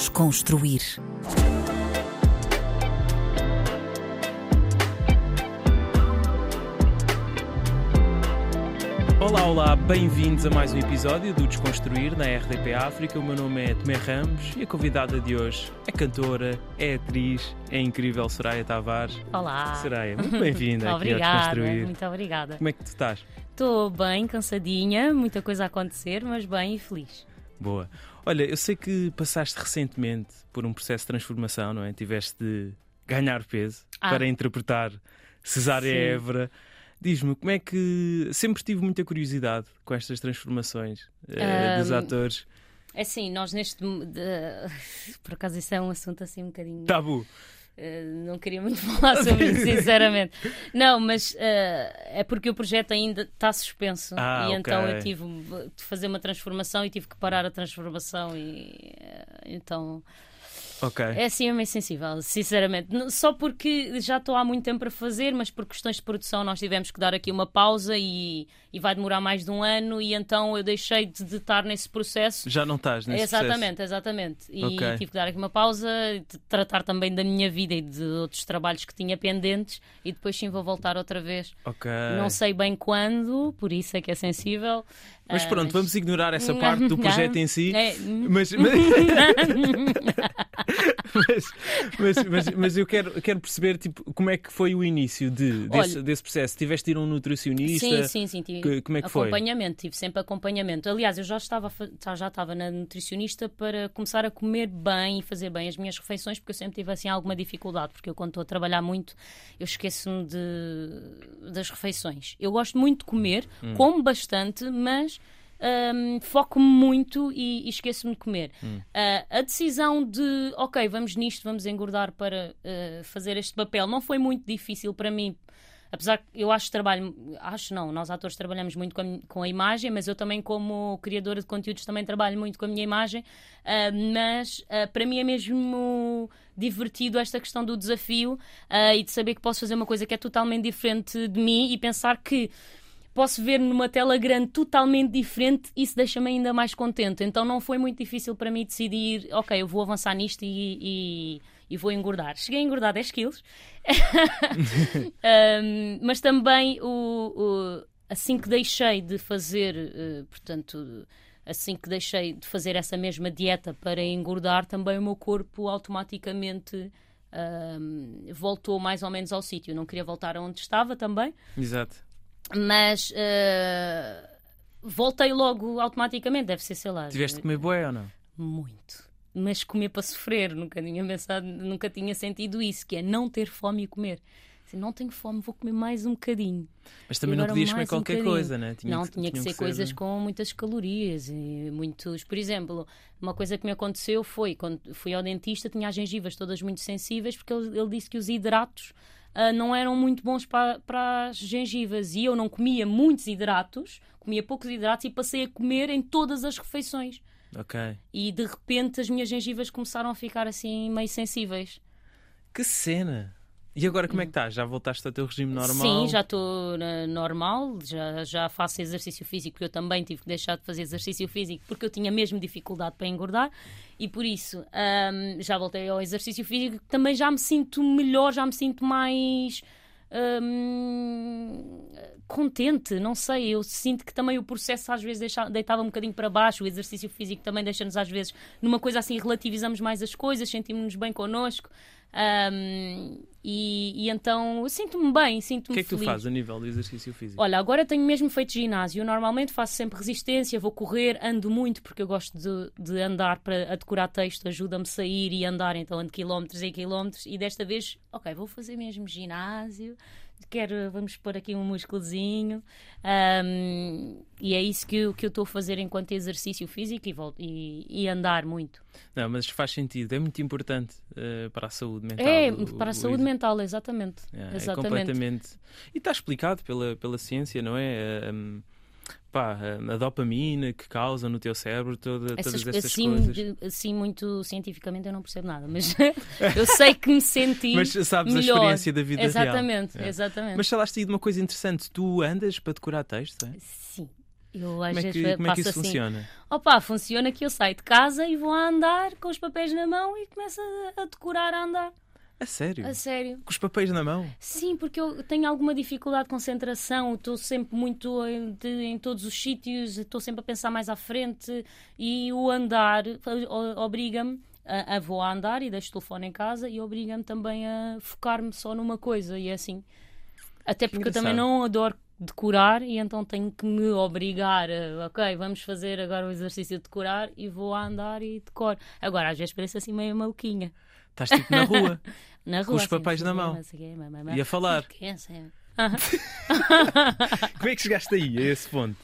Desconstruir. Olá, olá, bem-vindos a mais um episódio do Desconstruir na RDP África. O meu nome é Tomé Ramos e a convidada de hoje é cantora, é atriz, é incrível Soraya Tavares. Olá. Soraya, muito bem-vinda aqui ao Obrigada, Desconstruir. muito obrigada. Como é que tu estás? Estou bem, cansadinha, muita coisa a acontecer, mas bem e feliz. Boa. Olha, eu sei que passaste recentemente por um processo de transformação, não é? Tiveste de ganhar peso Ah. para interpretar Cesária Sim. Évora. Diz-me, como é que. Sempre tive muita curiosidade com estas transformações eh, dos Ahm, atores. É assim, nós neste. Por acaso, isso é um assunto assim um bocadinho. Tabu. Eh, não queria muito falar sobre isso, sinceramente. Não, mas eh, é porque o projeto ainda está suspenso. Ah, e ok. então eu tive de fazer uma transformação e tive que parar a transformação. E eh, então. Ok. É assim, é meio sensível, sinceramente. Só porque já estou há muito tempo a fazer, mas por questões de produção nós tivemos que dar aqui uma pausa e, e vai demorar mais de um ano, e então eu deixei de, estar nesse processo. Já não estás nesse exatamente, exatamente. E Ok. tive que dar aqui uma pausa, tratar também da minha vida e de outros trabalhos que tinha pendentes, e depois sim vou voltar outra vez. processo. Ok. Não sei bem quando, por isso é que é sensível. Mas pronto, vamos ignorar essa parte do projeto em si. É, Mas, mas, mas, mas, mas- mas eu quero, quero perceber tipo, como é que foi o início de, desse, Olha- desse processo. Tiveste de ir a um nutricionista? Sim, sim, sim. Tive Que- como é que foi? acompanhamento, tive sempre acompanhamento. Aliás, eu já estava, já estava na nutricionista para começar a comer bem e fazer bem as minhas refeições, porque eu sempre tive assim alguma dificuldade, porque eu quando estou a trabalhar muito, eu esqueço-me de, das refeições. Eu gosto muito de comer, Hum. como bastante, mas hum, foco-me muito e, e esqueço-me de comer. Hum. Ah, a decisão de, ok, vamos nisto, vamos engordar para ah, fazer este papel, não foi muito difícil para mim. Apesar que eu acho que trabalho, acho não, nós atores trabalhamos muito com a, com a imagem, mas eu também, como criadora de conteúdos, também trabalho muito com a minha imagem. ah, mas para mim é mesmo divertido esta questão do desafio e de saber que posso fazer uma coisa que é totalmente diferente de mim e pensar que posso ver numa tela grande totalmente diferente, isso deixa-me ainda mais contente. Então não foi muito difícil para mim decidir, ok, eu vou avançar nisto e, e- e vou engordar. Cheguei a engordar 10 quilos, Um, mas também o, o- assim que deixei de fazer, eh, portanto, assim que deixei de fazer essa mesma dieta para engordar, também o meu corpo automaticamente um, voltou mais ou menos ao sítio. Não queria voltar aonde estava também, Exato. Mas eh, voltei logo automaticamente. Deve ser, sei lá, Tiveste de comer bué ou não? muito. Mas comer para sofrer, nunca tinha pensado, nunca tinha sentido isso, que é não ter fome e comer. Se não tenho fome, vou comer mais um bocadinho. Mas também não podias comer um qualquer bocadinho. coisa, né? Tinha não, tinha que tinham ser coisas com muitas calorias e muitos. Por exemplo, uma coisa que me aconteceu foi quando fui ao dentista, tinha as gengivas todas muito sensíveis, porque ele, ele disse que os hidratos ah, não eram muito bons para, para as gengivas e eu não comia muitos hidratos, comia poucos hidratos e passei a comer em todas as refeições. Ok. E de repente as minhas gengivas começaram a ficar assim meio sensíveis. Que cena! E agora como é que estás? Já voltaste ao teu regime normal? Sim, já estou normal, já, já faço exercício físico, porque eu também tive que deixar de fazer exercício físico porque eu tinha mesmo dificuldade para engordar e por isso hum, já voltei ao exercício físico. Também já me sinto melhor, já me sinto mais. hum, contente, não sei, eu sinto que também o processo às vezes deixa, deitava um bocadinho para baixo, o exercício físico também deixa-nos às vezes numa coisa assim, relativizamos mais as coisas, sentimos-nos bem connosco hum, e, e então sinto-me bem, O sinto-me que é que tu feliz. fazes a nível do exercício físico? Olha, agora tenho mesmo feito ginásio. Eu normalmente faço sempre resistência, vou correr, ando muito porque eu gosto de, de andar para decorar texto, ajuda-me a sair e andar, então ando quilómetros e quilómetros. E desta vez, ok, vou fazer mesmo ginásio, quero, vamos pôr aqui um músculozinho. Ahm, e é isso que eu que eu estou a fazer enquanto exercício físico e, volto, e, e andar muito. Não, mas faz sentido, é muito importante eh, para a saúde mental. é, o- para a o saúde exer- mental, exatamente. É, é exatamente. completamente. E está explicado pela, pela ciência, não é? Hum, pá, a dopamina que causa no teu cérebro, toda, Essas, todas essas assim, coisas. de- assim, muito cientificamente eu não percebo nada, mas eu sei que me senti. Mas sabes melhor. a experiência da vida Exatamente, real. É. exatamente. Mas falaste aí de uma coisa interessante, tu andas para decorar texto, é? Sim. Eu às Como é vezes que, como é que isso assim. funciona? Opa, funciona que eu saio de casa e vou a andar com os papéis na mão e começo a, a decorar a andar. A sério? A sério. Com os papéis na mão? Sim, porque eu tenho alguma dificuldade de concentração, estou sempre muito em, de- em todos os sítios, estou sempre a pensar mais à frente e o andar obriga-me a, a vou a andar e deixo o telefone em casa e obriga-me também a focar-me só numa coisa e é assim. Até porque eu também não adoro decorar e então tenho que me obrigar a, ok, vamos fazer agora o exercício de decorar e vou a andar e decoro. Agora às vezes parece assim meio maluquinha. Estás tipo na rua Na rua, os assim, papéis não na mão. não e a falar. É. Como é que chegaste aí, a esse ponto?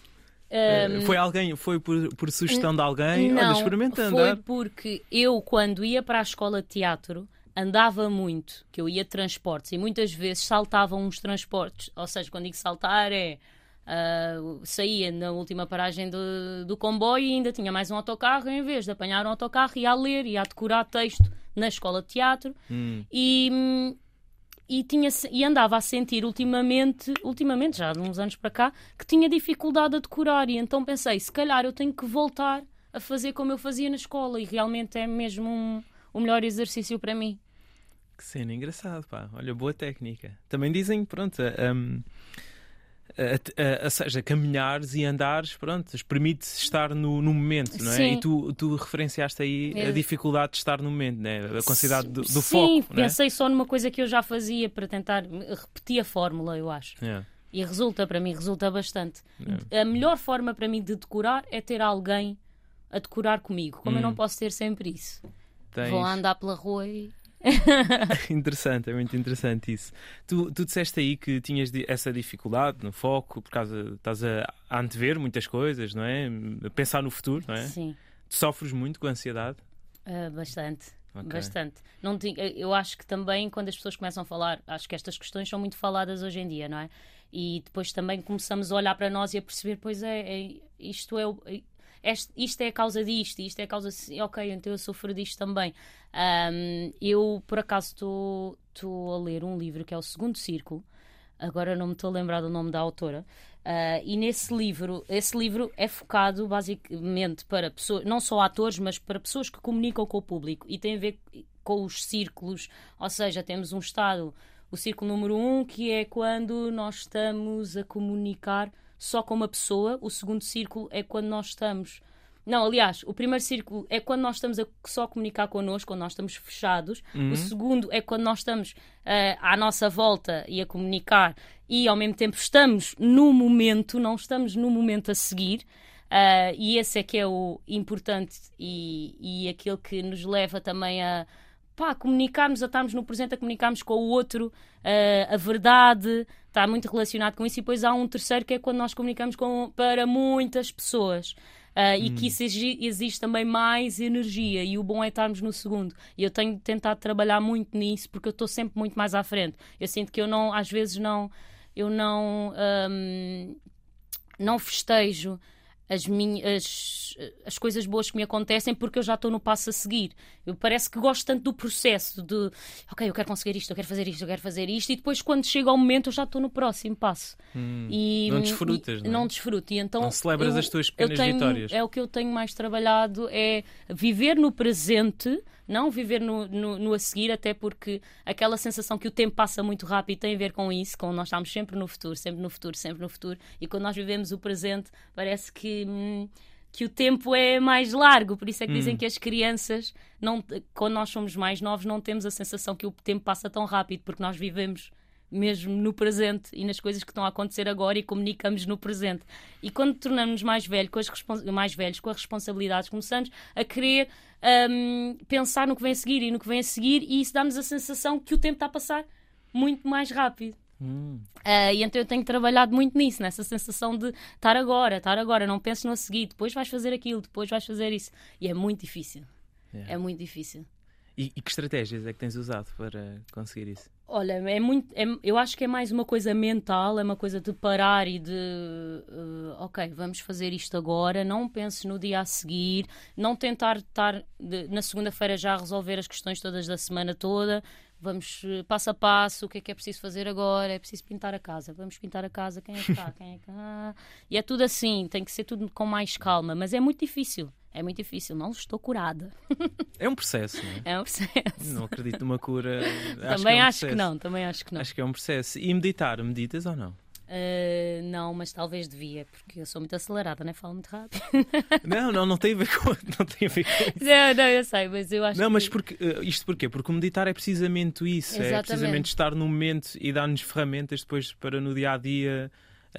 Eh, foi alguém, foi por, por sugestão de alguém? Olha, experimenta foi andar. porque eu, quando ia para a escola de teatro, andava muito, que eu ia de transportes e muitas vezes saltavam uns transportes. Ou seja, quando digo saltar é. Ah, saía na última paragem do, do comboio e ainda tinha mais um autocarro, em vez de apanhar um autocarro, ia a ler, ia a decorar texto na escola de teatro Hum, e, e, tinha, e andava a sentir ultimamente, ultimamente, já de uns anos para cá, que tinha dificuldade a decorar. E então pensei, se calhar eu tenho que voltar a fazer como eu fazia na escola. E realmente é mesmo um, o melhor exercício para mim. que cena engraçado, pá. Olha, boa técnica. Também dizem, pronto, um, ou seja, caminhares e andares, pronto, permite estar no, no momento, não é? Sim. E tu, tu referenciaste aí a É. dificuldade de estar no momento, né? a quantidade do, do Sim, foco, não é? pensei só numa coisa que eu já fazia para tentar repetir a fórmula, eu acho. É. E resulta, para mim, resulta bastante. É. A melhor forma para mim de decorar é ter alguém a decorar comigo. Como eu Hum. não posso ter sempre isso. Tens- Vou andar pela rua e interessante, é muito interessante isso. Tu, tu disseste aí que tinhas essa dificuldade no foco, por causa estás a, a antever muitas coisas, não é? A pensar no futuro, não é? Sim. Tu sofres muito com a ansiedade? Ah, bastante. Ok. Bastante. Não ti- eu acho que também, quando as pessoas começam a falar, acho que estas questões são muito faladas hoje em dia, não é? E depois também começamos a olhar para nós e a perceber, pois é, é- isto é o. este- isto é a causa disto, isto é a causa. Ok, então eu sofro disto também. Ahm, eu, por acaso, estou a ler um livro que é O Segundo Círculo, agora não me estou a lembrar do nome da autora. Ah, e nesse livro, esse livro é focado basicamente para pessoas, não só atores, mas para pessoas que comunicam com o público e tem a ver com os círculos, ou seja, temos um estado, o círculo número um, que é quando nós estamos a comunicar só com uma pessoa, o segundo círculo é quando nós estamos. Não, aliás, o primeiro círculo é quando nós estamos a só comunicar connosco, quando nós estamos fechados. Uhum. O segundo é quando nós estamos ah, à nossa volta e a comunicar e ao mesmo tempo estamos no momento, não estamos no momento a seguir. Ah, e esse é que é o importante e, e aquele que nos leva também a pá, comunicarmos, a estarmos no presente, a comunicarmos com o outro ah, a verdade, está muito relacionado com isso. E depois há um terceiro que é quando nós comunicamos com, para muitas pessoas. Ah, e que isso exi- existe também mais energia, e o bom é estarmos no segundo. E eu tenho tentado trabalhar muito nisso porque eu estou sempre muito mais à frente. Eu sinto que eu não, às vezes, não, eu não, hum, não festejo as, minhas, as coisas boas que me acontecem porque eu já estou no passo a seguir. Eu parece que gosto tanto do processo de ok, eu quero conseguir isto, eu quero fazer isto, eu quero fazer isto, e depois quando chega ao momento eu já estou no próximo passo. E, Não desfrutas, e- não é? não desfruto. E então Não celebras eu- as tuas pequenas tenho- vitórias. É o que eu tenho mais trabalhado, é viver no presente, não viver no, no, no a seguir, até porque aquela sensação que o tempo passa muito rápido tem a ver com isso, com nós estamos sempre no futuro, sempre no futuro, sempre no futuro, e quando nós vivemos o presente, parece que. hum, que o tempo é mais largo, por isso é que dizem que as crianças, não, quando nós somos mais novos, não temos a sensação que o tempo passa tão rápido, porque nós vivemos mesmo no presente e nas coisas que estão a acontecer agora e comunicamos no presente. E quando tornamos mais, velho, com as mais velhos com as responsabilidades, começamos a querer hum, pensar no que vem a seguir e no que vem a seguir, e isso dá-nos a sensação que o tempo está a passar muito mais rápido. Hum. Ah, e então eu tenho trabalhado muito nisso, nessa sensação de estar agora, estar agora, não penses no a seguir, depois vais fazer aquilo, depois vais fazer isso. E é muito difícil. Yeah. É muito difícil. E, e que estratégias é que tens usado para conseguir isso? Olha, é muito, é- eu acho que é mais uma coisa mental, é uma coisa de parar e de, eh, ok, vamos fazer isto agora, não penses no dia a seguir, não tentar estar de- na segunda-feira já a resolver as questões todas da semana toda, Vamos eh, passo a passo, o que é que é preciso fazer agora? É preciso pintar a casa. Vamos pintar a casa, quem é que está? Quem é que... Ah. E é tudo assim, tem que ser tudo com mais calma, mas é muito difícil. É muito difícil, não estou curada. É um processo, não é? É um processo. Não acredito numa cura. Acho também que é um acho que não, também acho que não. Acho que é um processo. E meditar, meditas ou não? Uh, não, mas talvez devia, porque eu sou muito acelerada, né? Falo muito rápido. Não, não, não tem a ver com, não tem a ver com não, não, eu sei, mas eu acho Não, que... mas porque, eh, isto porquê? Porque o meditar é precisamente isso, é Exatamente. precisamente estar no momento e dar-nos ferramentas depois para no dia a dia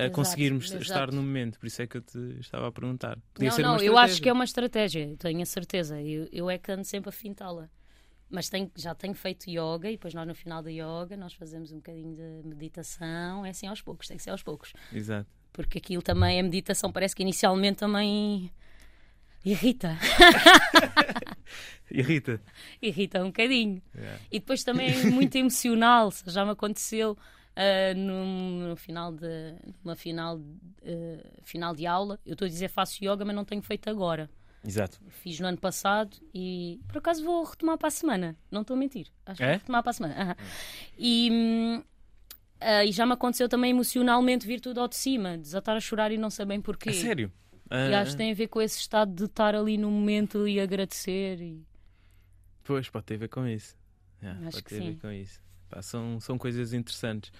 Exato, conseguirmos exato. estar no momento. Por isso é que eu te estava a perguntar. Podia Não, não, eu acho que é uma estratégia, tenho a certeza. Eu, eu é que ando sempre a fintá-la. Mas tenho- já tenho feito yoga e depois nós no final da yoga nós fazemos um bocadinho de meditação. É assim aos poucos, tem que ser aos poucos. Exato. Porque aquilo também, a meditação parece que inicialmente também irrita. Irrita. irrita um bocadinho. Yeah. E depois também é muito emocional. Já me aconteceu ah, num- no final de numa final, ah, final de aula. Eu estou a dizer faço yoga, mas não tenho feito agora. Exato. Fiz no ano passado e por acaso vou retomar para a semana. Não estou a mentir. Acho que É? vou retomar para a semana. Aham. E, hum, ah, e já me aconteceu também emocionalmente vir tudo ao de cima, desatar a chorar e não sei bem porquê. A sério? E Ah, acho que tem a ver com esse estado de estar ali no momento e agradecer. E... Pois, pode ter a ver com isso. Yeah, Acho pode que ter a ver com isso. Pá, são, são coisas interessantes.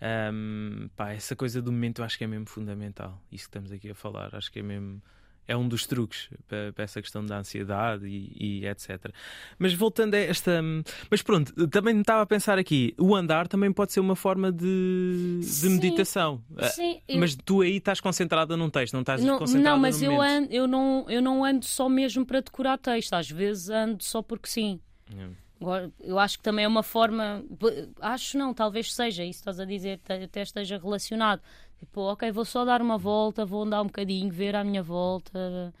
Ahm, pá, essa coisa do momento eu acho que é mesmo fundamental. Isso que estamos aqui a falar, acho que é mesmo. É um dos truques para, para essa questão da ansiedade e, e etc. Mas voltando a esta. Mas pronto, também estava a pensar aqui: o andar também pode ser uma forma de, de Sim. meditação. Ah, Sim, eu- Mas tu aí estás concentrada num texto, não estás Não, concentrada não, mas eu, ando, eu, não, eu não ando só mesmo para decorar texto. Às vezes ando só porque sim. Yeah. Eu acho que também é uma forma. Acho não, talvez seja. Isso estás a dizer, até esteja relacionado. Tipo, ok, vou só dar uma volta, vou andar um bocadinho, ver à minha volta,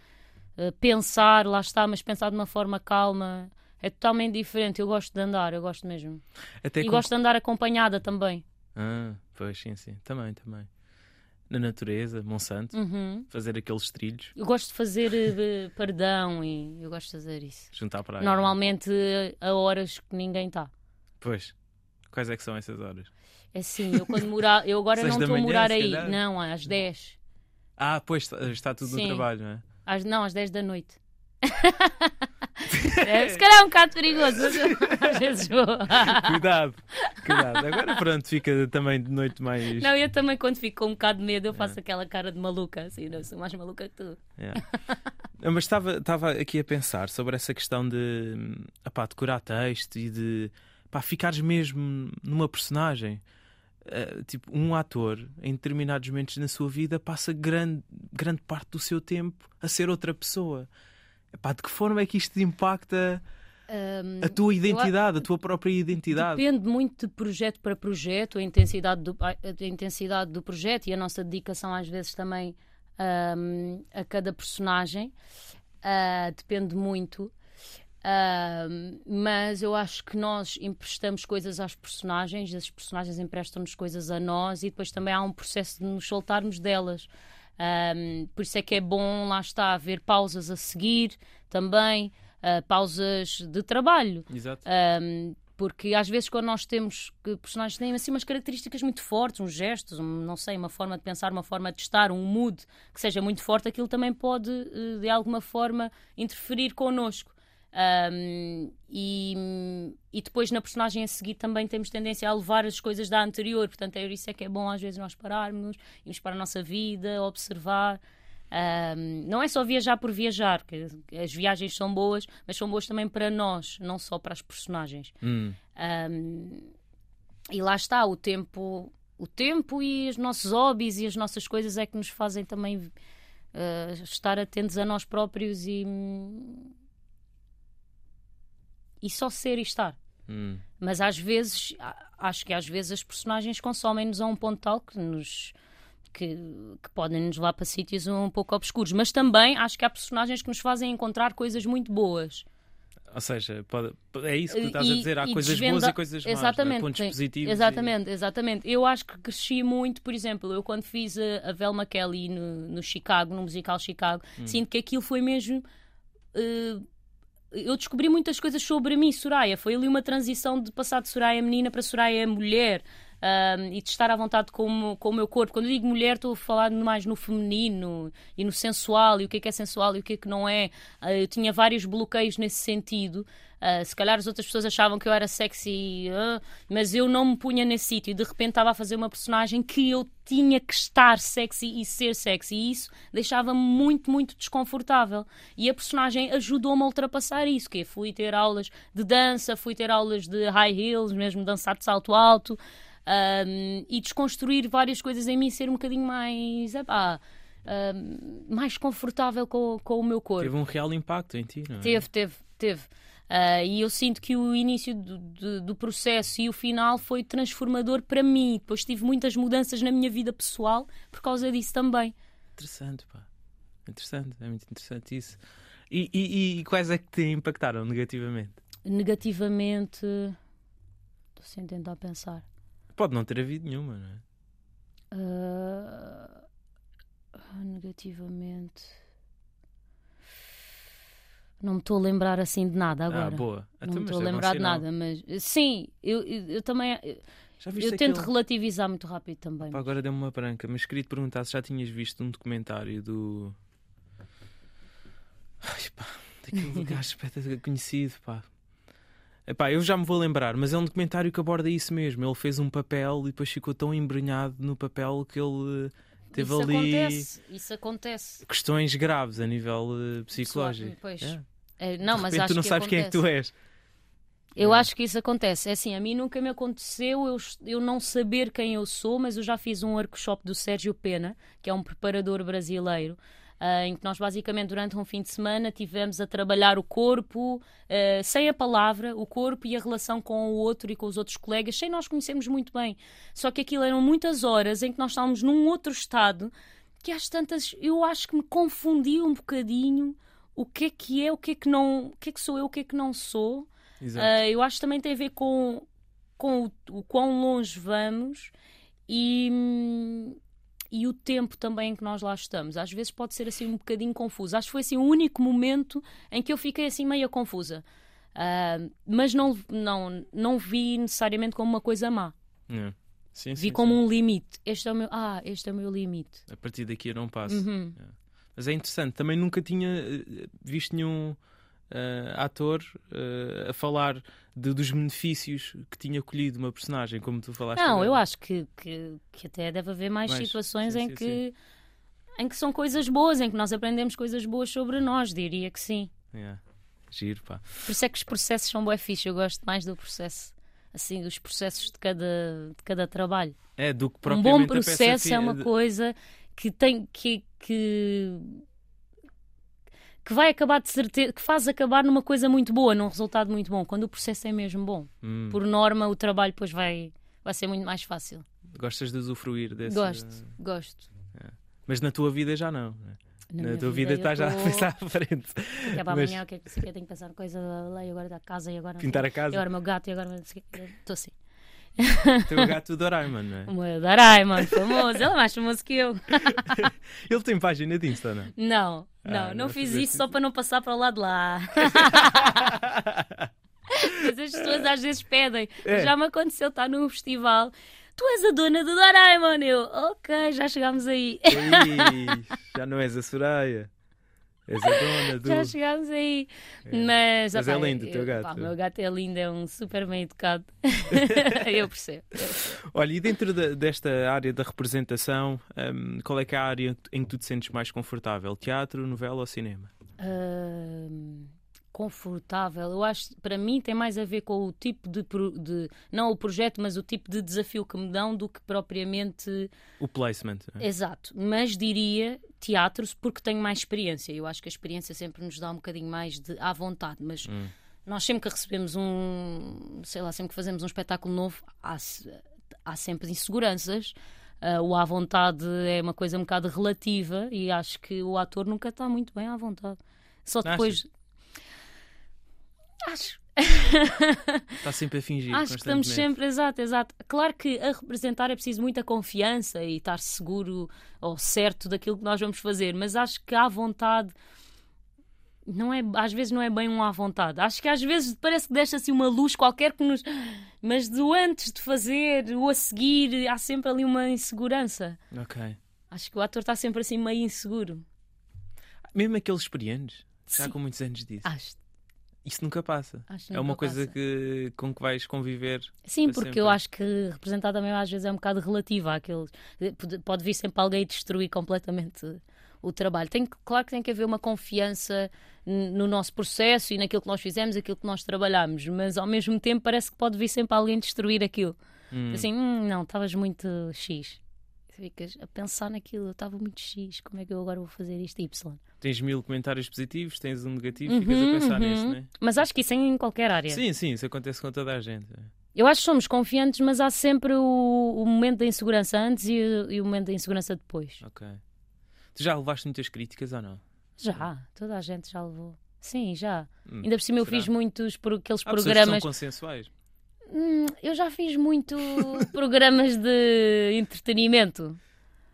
eh, pensar, lá está, mas pensar de uma forma calma. É totalmente diferente. Eu gosto de andar, eu gosto mesmo. Até e com- gosto de andar acompanhada também. Ah, pois sim, sim. Também, também. Na natureza, Monsanto, Uhum. fazer aqueles trilhos, Eu gosto de fazer eh, pardão e eu gosto de fazer isso. juntar para Normalmente a horas que ninguém está. Pois. Quais é que são essas horas? É assim, eu quando morar, eu agora não estou a morar aí. calhar. Não, às 10. Ah, pois, está, está tudo no Sim. trabalho, não é? Às, não, às 10 da noite. É, se calhar é um bocado perigoso, às vezes vou. Cuidado, cuidado. Agora pronto, fica também de noite mais. Não, eu também quando fico com um bocado de medo, eu faço aquela cara de maluca, assim, eu sou mais maluca que tu. Yeah. Não, Mas estava, estava aqui a pensar sobre essa questão de epá, decorar texto e de ficares mesmo numa personagem. Eh, tipo, um ator, em determinados momentos na sua vida, passa grande, grande parte do seu tempo a ser outra pessoa. Epá, de que forma é que isto impacta Ahm, a tua identidade, a tua própria identidade? Depende muito de projeto para projeto, a intensidade do, a, intensidade do projeto e a nossa dedicação às vezes também ahm, a cada personagem. Ah, depende muito. Ahm, mas eu acho que nós emprestamos coisas às personagens, as personagens emprestam-nos coisas a nós e depois também há um processo de nos soltarmos delas. Ahm, por isso é que é bom, lá está, haver pausas a seguir também, ah, pausas de trabalho. Exato. Um, porque às vezes quando nós temos que personagens têm assim umas características muito fortes, uns gestos, um, não sei, uma forma de pensar, uma forma de estar, um mood que seja muito forte, aquilo também pode eh, de alguma forma interferir connosco. Um, e, e depois na personagem a seguir também temos tendência a levar as coisas da anterior, portanto é isso é que é bom às vezes nós pararmos, irmos para a nossa vida, observar. Um, não é só viajar por viajar, que as viagens são boas, mas são boas também para nós, não só para as personagens. Hum, Um, e lá está, o tempo, o tempo e os nossos hobbies e as nossas coisas é que nos fazem também uh, estar atentos a nós próprios e, e só ser e estar. hum. Mas às vezes, a- acho que às vezes as personagens consomem-nos a um ponto tal que nos. Que, que podem nos levar para sítios um pouco obscuros, mas também acho que há personagens que nos fazem encontrar coisas muito boas. Ou seja, pode- é isso que tu estás a E- dizer. Há coisas desvenda- boas e coisas más, é? Exatamente, pontos sim. positivos. e- Exatamente, exatamente. Eu acho que cresci muito, por exemplo, eu quando fiz a, a Velma Kelly no, no Chicago, no musical Chicago, Hum. sinto que aquilo foi mesmo. eh, eu descobri muitas coisas sobre mim, Soraya. Foi ali uma transição de passar de Soraya menina para Soraya mulher. Um, e de estar à vontade com, com o meu corpo. Quando eu digo mulher, estou a falar mais no feminino e no sensual, e o que é que é sensual e o que é que não é. Uh, eu tinha vários bloqueios nesse sentido. Uh, se calhar as outras pessoas achavam que eu era sexy, uh, mas eu não me punha nesse sítio. De repente estava a fazer uma personagem que eu tinha que estar sexy e ser sexy. E isso deixava-me muito, muito desconfortável. E a personagem ajudou-me a ultrapassar isso. Que fui ter aulas de dança, fui ter aulas de high heels, mesmo dançar de salto alto um, e desconstruir várias coisas em mim, ser um bocadinho mais. Um, mais confortável com, com o meu corpo. Teve um real impacto em ti, não é? Teve, teve, teve. Uh, e eu sinto que o início do, do, do, processo e o final foi transformador para mim. Depois tive muitas mudanças na minha vida pessoal por causa disso também. Interessante, pá. Interessante, é muito interessante isso. E, e, e quais é que te impactaram negativamente? Negativamente. Estou sem tentar pensar. Pode não ter havido nenhuma, não é? Uh, negativamente. Não me estou a lembrar assim de nada ah, agora. Ah, boa. Não me estou a lembrar de nada, mas sim, eu, eu, eu também. Eu, eu tento relativizar muito rápido também. Pá, agora deu-me uma branca, mas queria te perguntar se já tinhas visto um documentário do. Ai, pá, daquele gajo conhecido, pá. Epá, eu já me vou lembrar, mas é um documentário que aborda isso mesmo. Ele fez um papel e depois ficou tão embrenhado no papel que ele eh, teve isso ali acontece, isso acontece. questões graves a nível uh, psicológico. Pois. É. É, não, mas acho tu não que sabes acontece. quem é que tu és. Eu é. acho que isso acontece. É assim, a mim nunca me aconteceu eu, eu não saber quem eu sou, mas eu já fiz um workshop do Sérgio Pena, que é um preparador brasileiro, em que nós basicamente durante um fim de semana tivemos a trabalhar o corpo, uh, sem a palavra, o corpo e a relação com o outro e com os outros colegas, sem nós conhecermos muito bem. Só que aquilo eram muitas horas em que nós estávamos num outro estado que às tantas eu acho que me confundia um bocadinho o que é que é, o que é que não, o que é que sou eu, o que é que não sou. Uh, eu acho que também tem a ver com, com o, o quão longe vamos e, hum, e o tempo também em que nós lá estamos. Às vezes pode ser assim um bocadinho confuso. Acho que foi assim o único momento em que eu fiquei assim meio confusa. Uh, mas não, não, não vi necessariamente como uma coisa má. É. Sim, vi sim, como sim. um limite. Este é o meu, ah, este é o meu limite. A partir daqui eu não passo. Uhum. É. Mas é interessante. Também nunca tinha eh, visto nenhum ator uh, a falar de, dos benefícios que tinha colhido uma personagem, como tu falaste. Não, agora. eu acho que, que, que, até deve haver mais, Mais, situações sim, em sim, que em que são coisas boas, em que nós aprendemos coisas boas sobre nós, diria que sim. Yeah. Giro, pá. Por isso é que os processos são bué fixe, eu gosto mais do processo, assim, dos processos de cada, de cada trabalho. É, do que Um propriamente bom a peça processo fi- é uma coisa que tem que, que que vai acabar de certeza, que faz acabar numa coisa muito boa, num resultado muito bom, quando o processo é mesmo bom. Hum, Por norma, o trabalho depois vai, vai ser muito mais fácil. Gostas de usufruir desse. Gosto, gosto. Mas na tua vida já não. né? Na, Na, tua vida eu estás já a pensar à frente. É para Mas amanhã, o que é que, sei que tenho que pensar coisa lá e agora da casa e agora. não pintar a casa. E agora o meu gato e agora. não. Estou assim. Teu gato Doraemon, não é? O meu Doraemon, famoso. Ele é mais famoso que eu. Ele tem página de Insta, não? é? Não, Ah, não, não fiz isso só para não passar para o lado de lá. Mas as pessoas às vezes pedem. É. Já me aconteceu estar num festival. Tu és a dona do Doraemon. Eu, ok, já chegámos aí. Ih, já não és a Soraya. És a dona do. Já chegámos aí. É. Mas, Mas opá, é lindo o teu eu- gato. pá, o meu gato é lindo, é um super bem educado. eu percebo. eu percebo. Olha, e dentro da- desta área da representação, hum, qual é que é a área em que tu te sentes mais confortável? Teatro, novela ou cinema? Ahm, confortável, eu acho para mim tem mais a ver com o tipo de, de não o projeto, mas o tipo de desafio que me dão do que propriamente O placement. é? exato. Mas diria teatro porque tenho mais experiência. Eu acho que a experiência sempre nos dá um bocadinho mais de à vontade, mas Hum. nós sempre que recebemos um, sei lá, sempre que fazemos um espetáculo novo, há, há sempre inseguranças. Ah, o à vontade é uma coisa um bocado relativa e acho que o ator nunca está muito bem à vontade. Só depois. Acho. Está sempre a fingir. Acho que estamos sempre, exato, exato. Claro que a representar é preciso muita confiança e estar seguro ou certo daquilo que nós vamos fazer, mas acho que à vontade não é, às vezes não é bem um à vontade. Acho que às vezes parece que deixa assim uma luz qualquer que nos. Mas do antes de fazer, o a seguir, há sempre ali uma insegurança. Ok. Acho que o ator está sempre assim meio inseguro. Mesmo aqueles experientes, já Sim. com muitos anos disso. Acho, Isso nunca passa. acho é uma coisa passa. que, com que vais conviver. Sim, porque sempre. eu acho que representar também às vezes é um bocado relativo àquele. Pode, pode vir sempre alguém e destruir completamente o trabalho. Tem, claro que tem que haver uma confiança no nosso processo e naquilo que nós fizemos, aquilo que nós trabalhamos, mas ao mesmo tempo parece que pode vir sempre alguém destruir aquilo. Hum. Assim, "Hum, não, estavas muito X. Ficas a pensar naquilo, eu estava muito X, como é que eu agora vou fazer isto Y? Tens mil comentários positivos, tens um negativo, ficas a Uhum, pensar uhum. nisso, né? Mas acho que isso é em qualquer área. Sim, sim, isso acontece com toda a gente. Eu acho que somos confiantes, mas há sempre o, o momento da insegurança antes e, o- e o momento da insegurança depois. Ok. Tu já levaste muitas críticas ou não? Já, toda a gente já levou. Sim, já. Hum, Ainda por cima eu será? fiz muitos por aqueles Há que programas. são consensuais. Hum, eu já fiz muito programas de entretenimento.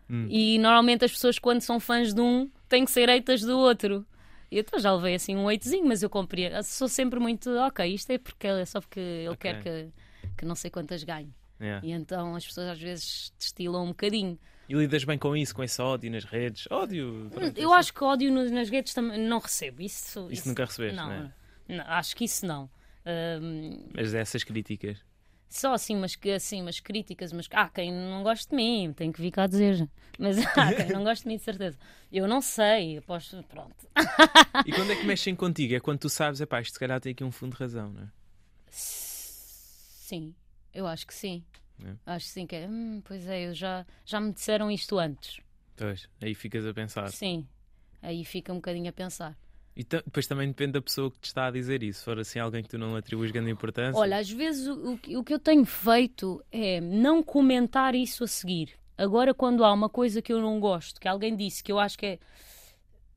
Hum. E normalmente as pessoas, quando são fãs de um, têm que ser eitas do outro. E então já levei assim um oitozinho, mas eu compreendo. Sou sempre muito, ok, isto é porque é só porque ele Ok. quer que, que não sei quantas ganhe. Yeah. E então as pessoas às vezes destilam um bocadinho. E lidas bem com isso, com esse ódio nas redes? Ódio? pronto, eu isso- acho que ódio nas redes também não recebo. Isso, Isso nunca recebeste, não, não é? não, acho que isso não. Mas essas críticas. só assim umas, assim umas críticas, mas ah, quem não gosta de mim tem que vir cá dizer. Mas ah, quem não gosta de mim, de certeza. Eu não sei, aposto, pronto. E quando é que mexem contigo? É quando tu sabes, é pá, isto se calhar tem aqui um fundo de razão, não é? Sim, eu acho que sim. É. Acho que sim, que é. "Hum, pois é, eu já, já me disseram isto antes. Pois, aí ficas a pensar. Sim, aí fica um bocadinho a pensar. E depois também depende da pessoa que te está a dizer isso. Se for assim alguém que tu não atribuis grande importância. Olha, às vezes o, o que- o que eu tenho feito é não comentar isso a seguir. Agora, quando há uma coisa que eu não gosto, que alguém disse que eu acho que é.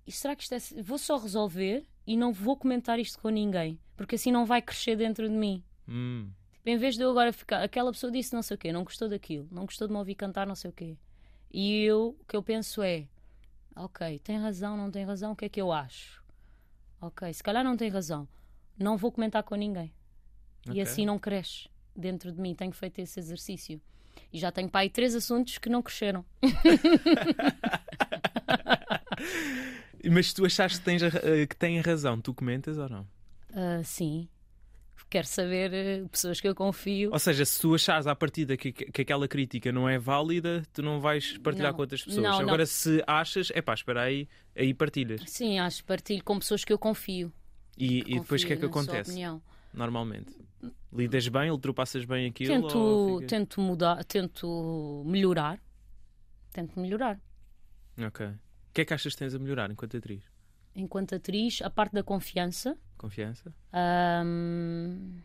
E será que isto é. Vou só resolver e não vou comentar isto com ninguém, porque assim não vai crescer dentro de mim. Hum, Tipo, em vez de eu agora ficar. Aquela pessoa disse não sei o quê, não gostou daquilo, não gostou de me ouvir cantar não sei o quê. E eu, o que eu penso é: ok, tem razão, não tem razão, o que é que eu acho? Ok, se calhar não tem razão, não vou comentar com ninguém. ok. E assim não cresce dentro de mim. Tenho feito esse exercício. E já tenho aí três assuntos que não cresceram. Mas se tu achas que, tens eh, que têm razão, tu comentas ou não? Ah, sim. Quero saber eh, pessoas que eu confio. Ou seja, se tu achares à partida que, que aquela crítica não é válida, tu não vais partilhar Não. com outras pessoas. Não, não. Agora, se achas, é pá, espera aí, aí partilhas. Sim, acho que partilho com pessoas que eu confio. E, e depois o que é que acontece? Normalmente. Lidas bem, ultrapassas bem aquilo? Tento, fica- tento mudar, tento melhorar. Tento melhorar. Ok. O que é que achas que tens a melhorar enquanto atriz? Enquanto atriz, a parte da confiança. Confiança? Ahm,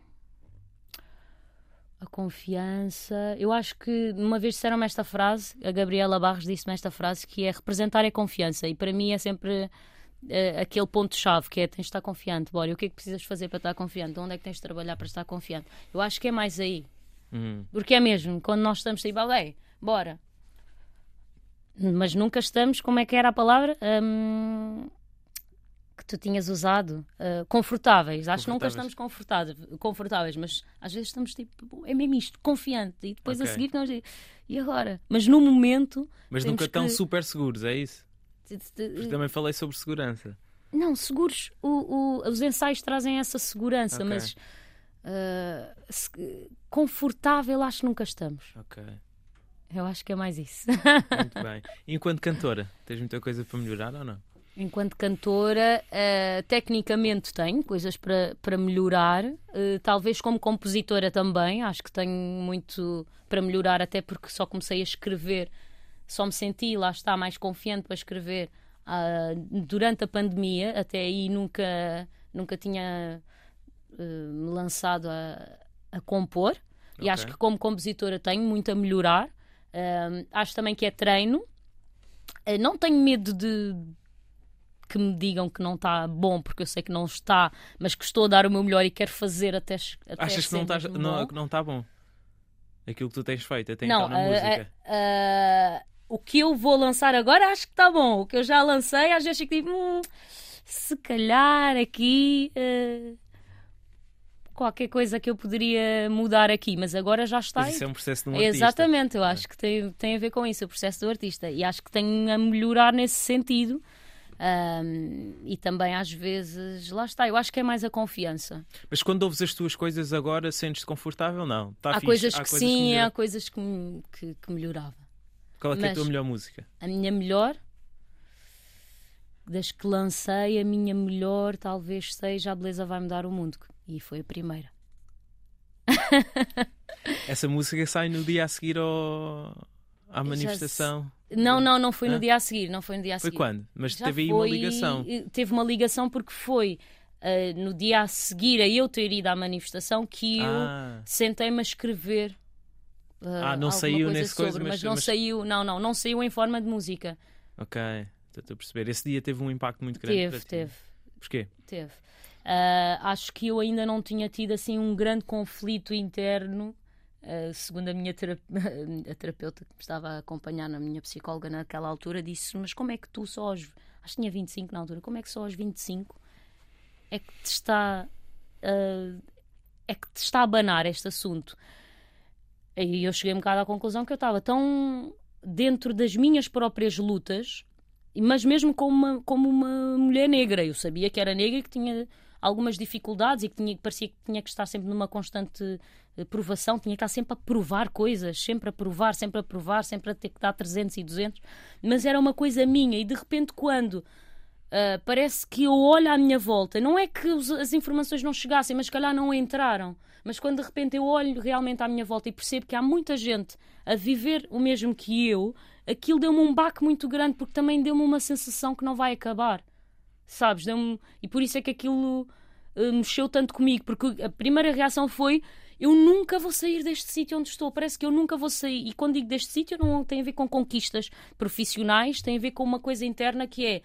a confiança. Eu acho que uma vez disseram-me esta frase, a Gabriela Barros disse-me esta frase, que é representar é confiança. E para mim é sempre eh, aquele ponto-chave que é tens de estar confiante. Bora, o que é que precisas fazer para estar confiante? Onde é que tens de trabalhar para estar confiante? Eu acho que é mais aí. Hum. Porque é mesmo, quando nós estamos tipo, ok, bora. Mas nunca estamos, como é que era a palavra? Hum, que tu tinhas usado? Uh, confortáveis. Acho que nunca estamos confortáveis, confortáveis, mas às vezes estamos tipo, é mesmo isto, confiante. E depois a Ok. seguir nós e agora? Mas no momento. Mas nunca tão que- super seguros, é isso? Porque também falei sobre segurança. Não, seguros. O, o- os ensaios trazem essa segurança, Ok. mas uh, se- confortável acho que nunca estamos. Ok. Eu acho que é mais isso. Muito bem. E enquanto cantora, tens muita coisa para melhorar ou não? Enquanto cantora, eh, tecnicamente tenho coisas para, para melhorar. Eh, talvez como compositora também, acho que tenho muito para melhorar, até porque só comecei a escrever, só me senti, lá está, mais confiante para escrever ah, durante a pandemia. Até aí nunca, nunca tinha eh, me lançado a, a compor. E Ok. acho que como compositora tenho muito a melhorar. Acho também que é treino. Não tenho medo de que me digam que não está bom, porque eu sei que não está, mas que estou a dar o meu melhor e quero fazer até, até Achas que não está não, bom. que não tá bom? Aquilo que tu tens feito até Não, então na ah, música. ah, ah, o que eu vou lançar agora acho que está bom. O que eu já lancei, às vezes fico tipo, "Hum, se calhar aqui uh, qualquer coisa que eu poderia mudar aqui, mas agora já está. Mas isso é um processo de um artista. Exatamente, eu acho que tem, tem a ver com isso, o processo do artista. E acho que tem a melhorar nesse sentido. Um, e também às vezes, lá está, eu acho que é mais a confiança. Mas quando ouves as tuas coisas agora, sentes-te confortável? Não. Tá há, fixe. coisas há que coisas sim, que há coisas que, que, que melhorava. Qual é, é a tua melhor música? A minha melhor, das que lancei, a minha melhor talvez seja A Beleza Vai Mudar o Mundo. E foi a primeira. Essa música sai no dia a seguir ao... à manifestação. Não, não, não foi no Ah. dia a seguir. Não foi no dia a Foi seguir. quando? Mas Já teve aí uma foi- ligação. Teve uma ligação porque foi ah, no dia a seguir a eu ter ido à manifestação que eu Ah, sentei-me a escrever. ah, Ah, não saiu coisa nesse sobre, coisa, mas, mas- não mas- saiu, não, não, não saiu em forma de música. ok. Estou a perceber. Esse dia teve um impacto muito grande. Teve, teve. Porquê? Teve. Ah, acho que eu ainda não tinha tido assim um grande conflito interno. Ah, segundo a minha a terapeuta que me estava a acompanhar na minha psicóloga naquela altura, disse: Mas como é que tu só aos. Acho que tinha 25 na altura, como é que só aos 25 é que te está. ah, é que te está a abanar este assunto? E eu cheguei um bocado à conclusão que eu estava tão dentro das minhas próprias lutas mas mesmo como uma, como uma mulher negra. Eu sabia que era negra e que tinha algumas dificuldades e que tinha, parecia que tinha que estar sempre numa constante provação, tinha que estar sempre a provar coisas, sempre a provar, sempre a provar, sempre a ter que dar 300 e 200, mas era uma coisa minha e de repente quando ah, parece que eu olho à minha volta, não é que as informações não chegassem, mas se calhar não entraram, mas quando de repente eu olho realmente à minha volta e percebo que há muita gente a viver o mesmo que eu, aquilo deu-me um baque muito grande porque também deu-me uma sensação que não vai acabar. Sabes? E por isso é que aquilo eh, mexeu tanto comigo, porque a primeira reação foi eu nunca vou sair deste sítio onde estou, parece que eu nunca vou sair. E quando digo deste sítio, não tem a ver com conquistas profissionais, tem a ver com uma coisa interna que é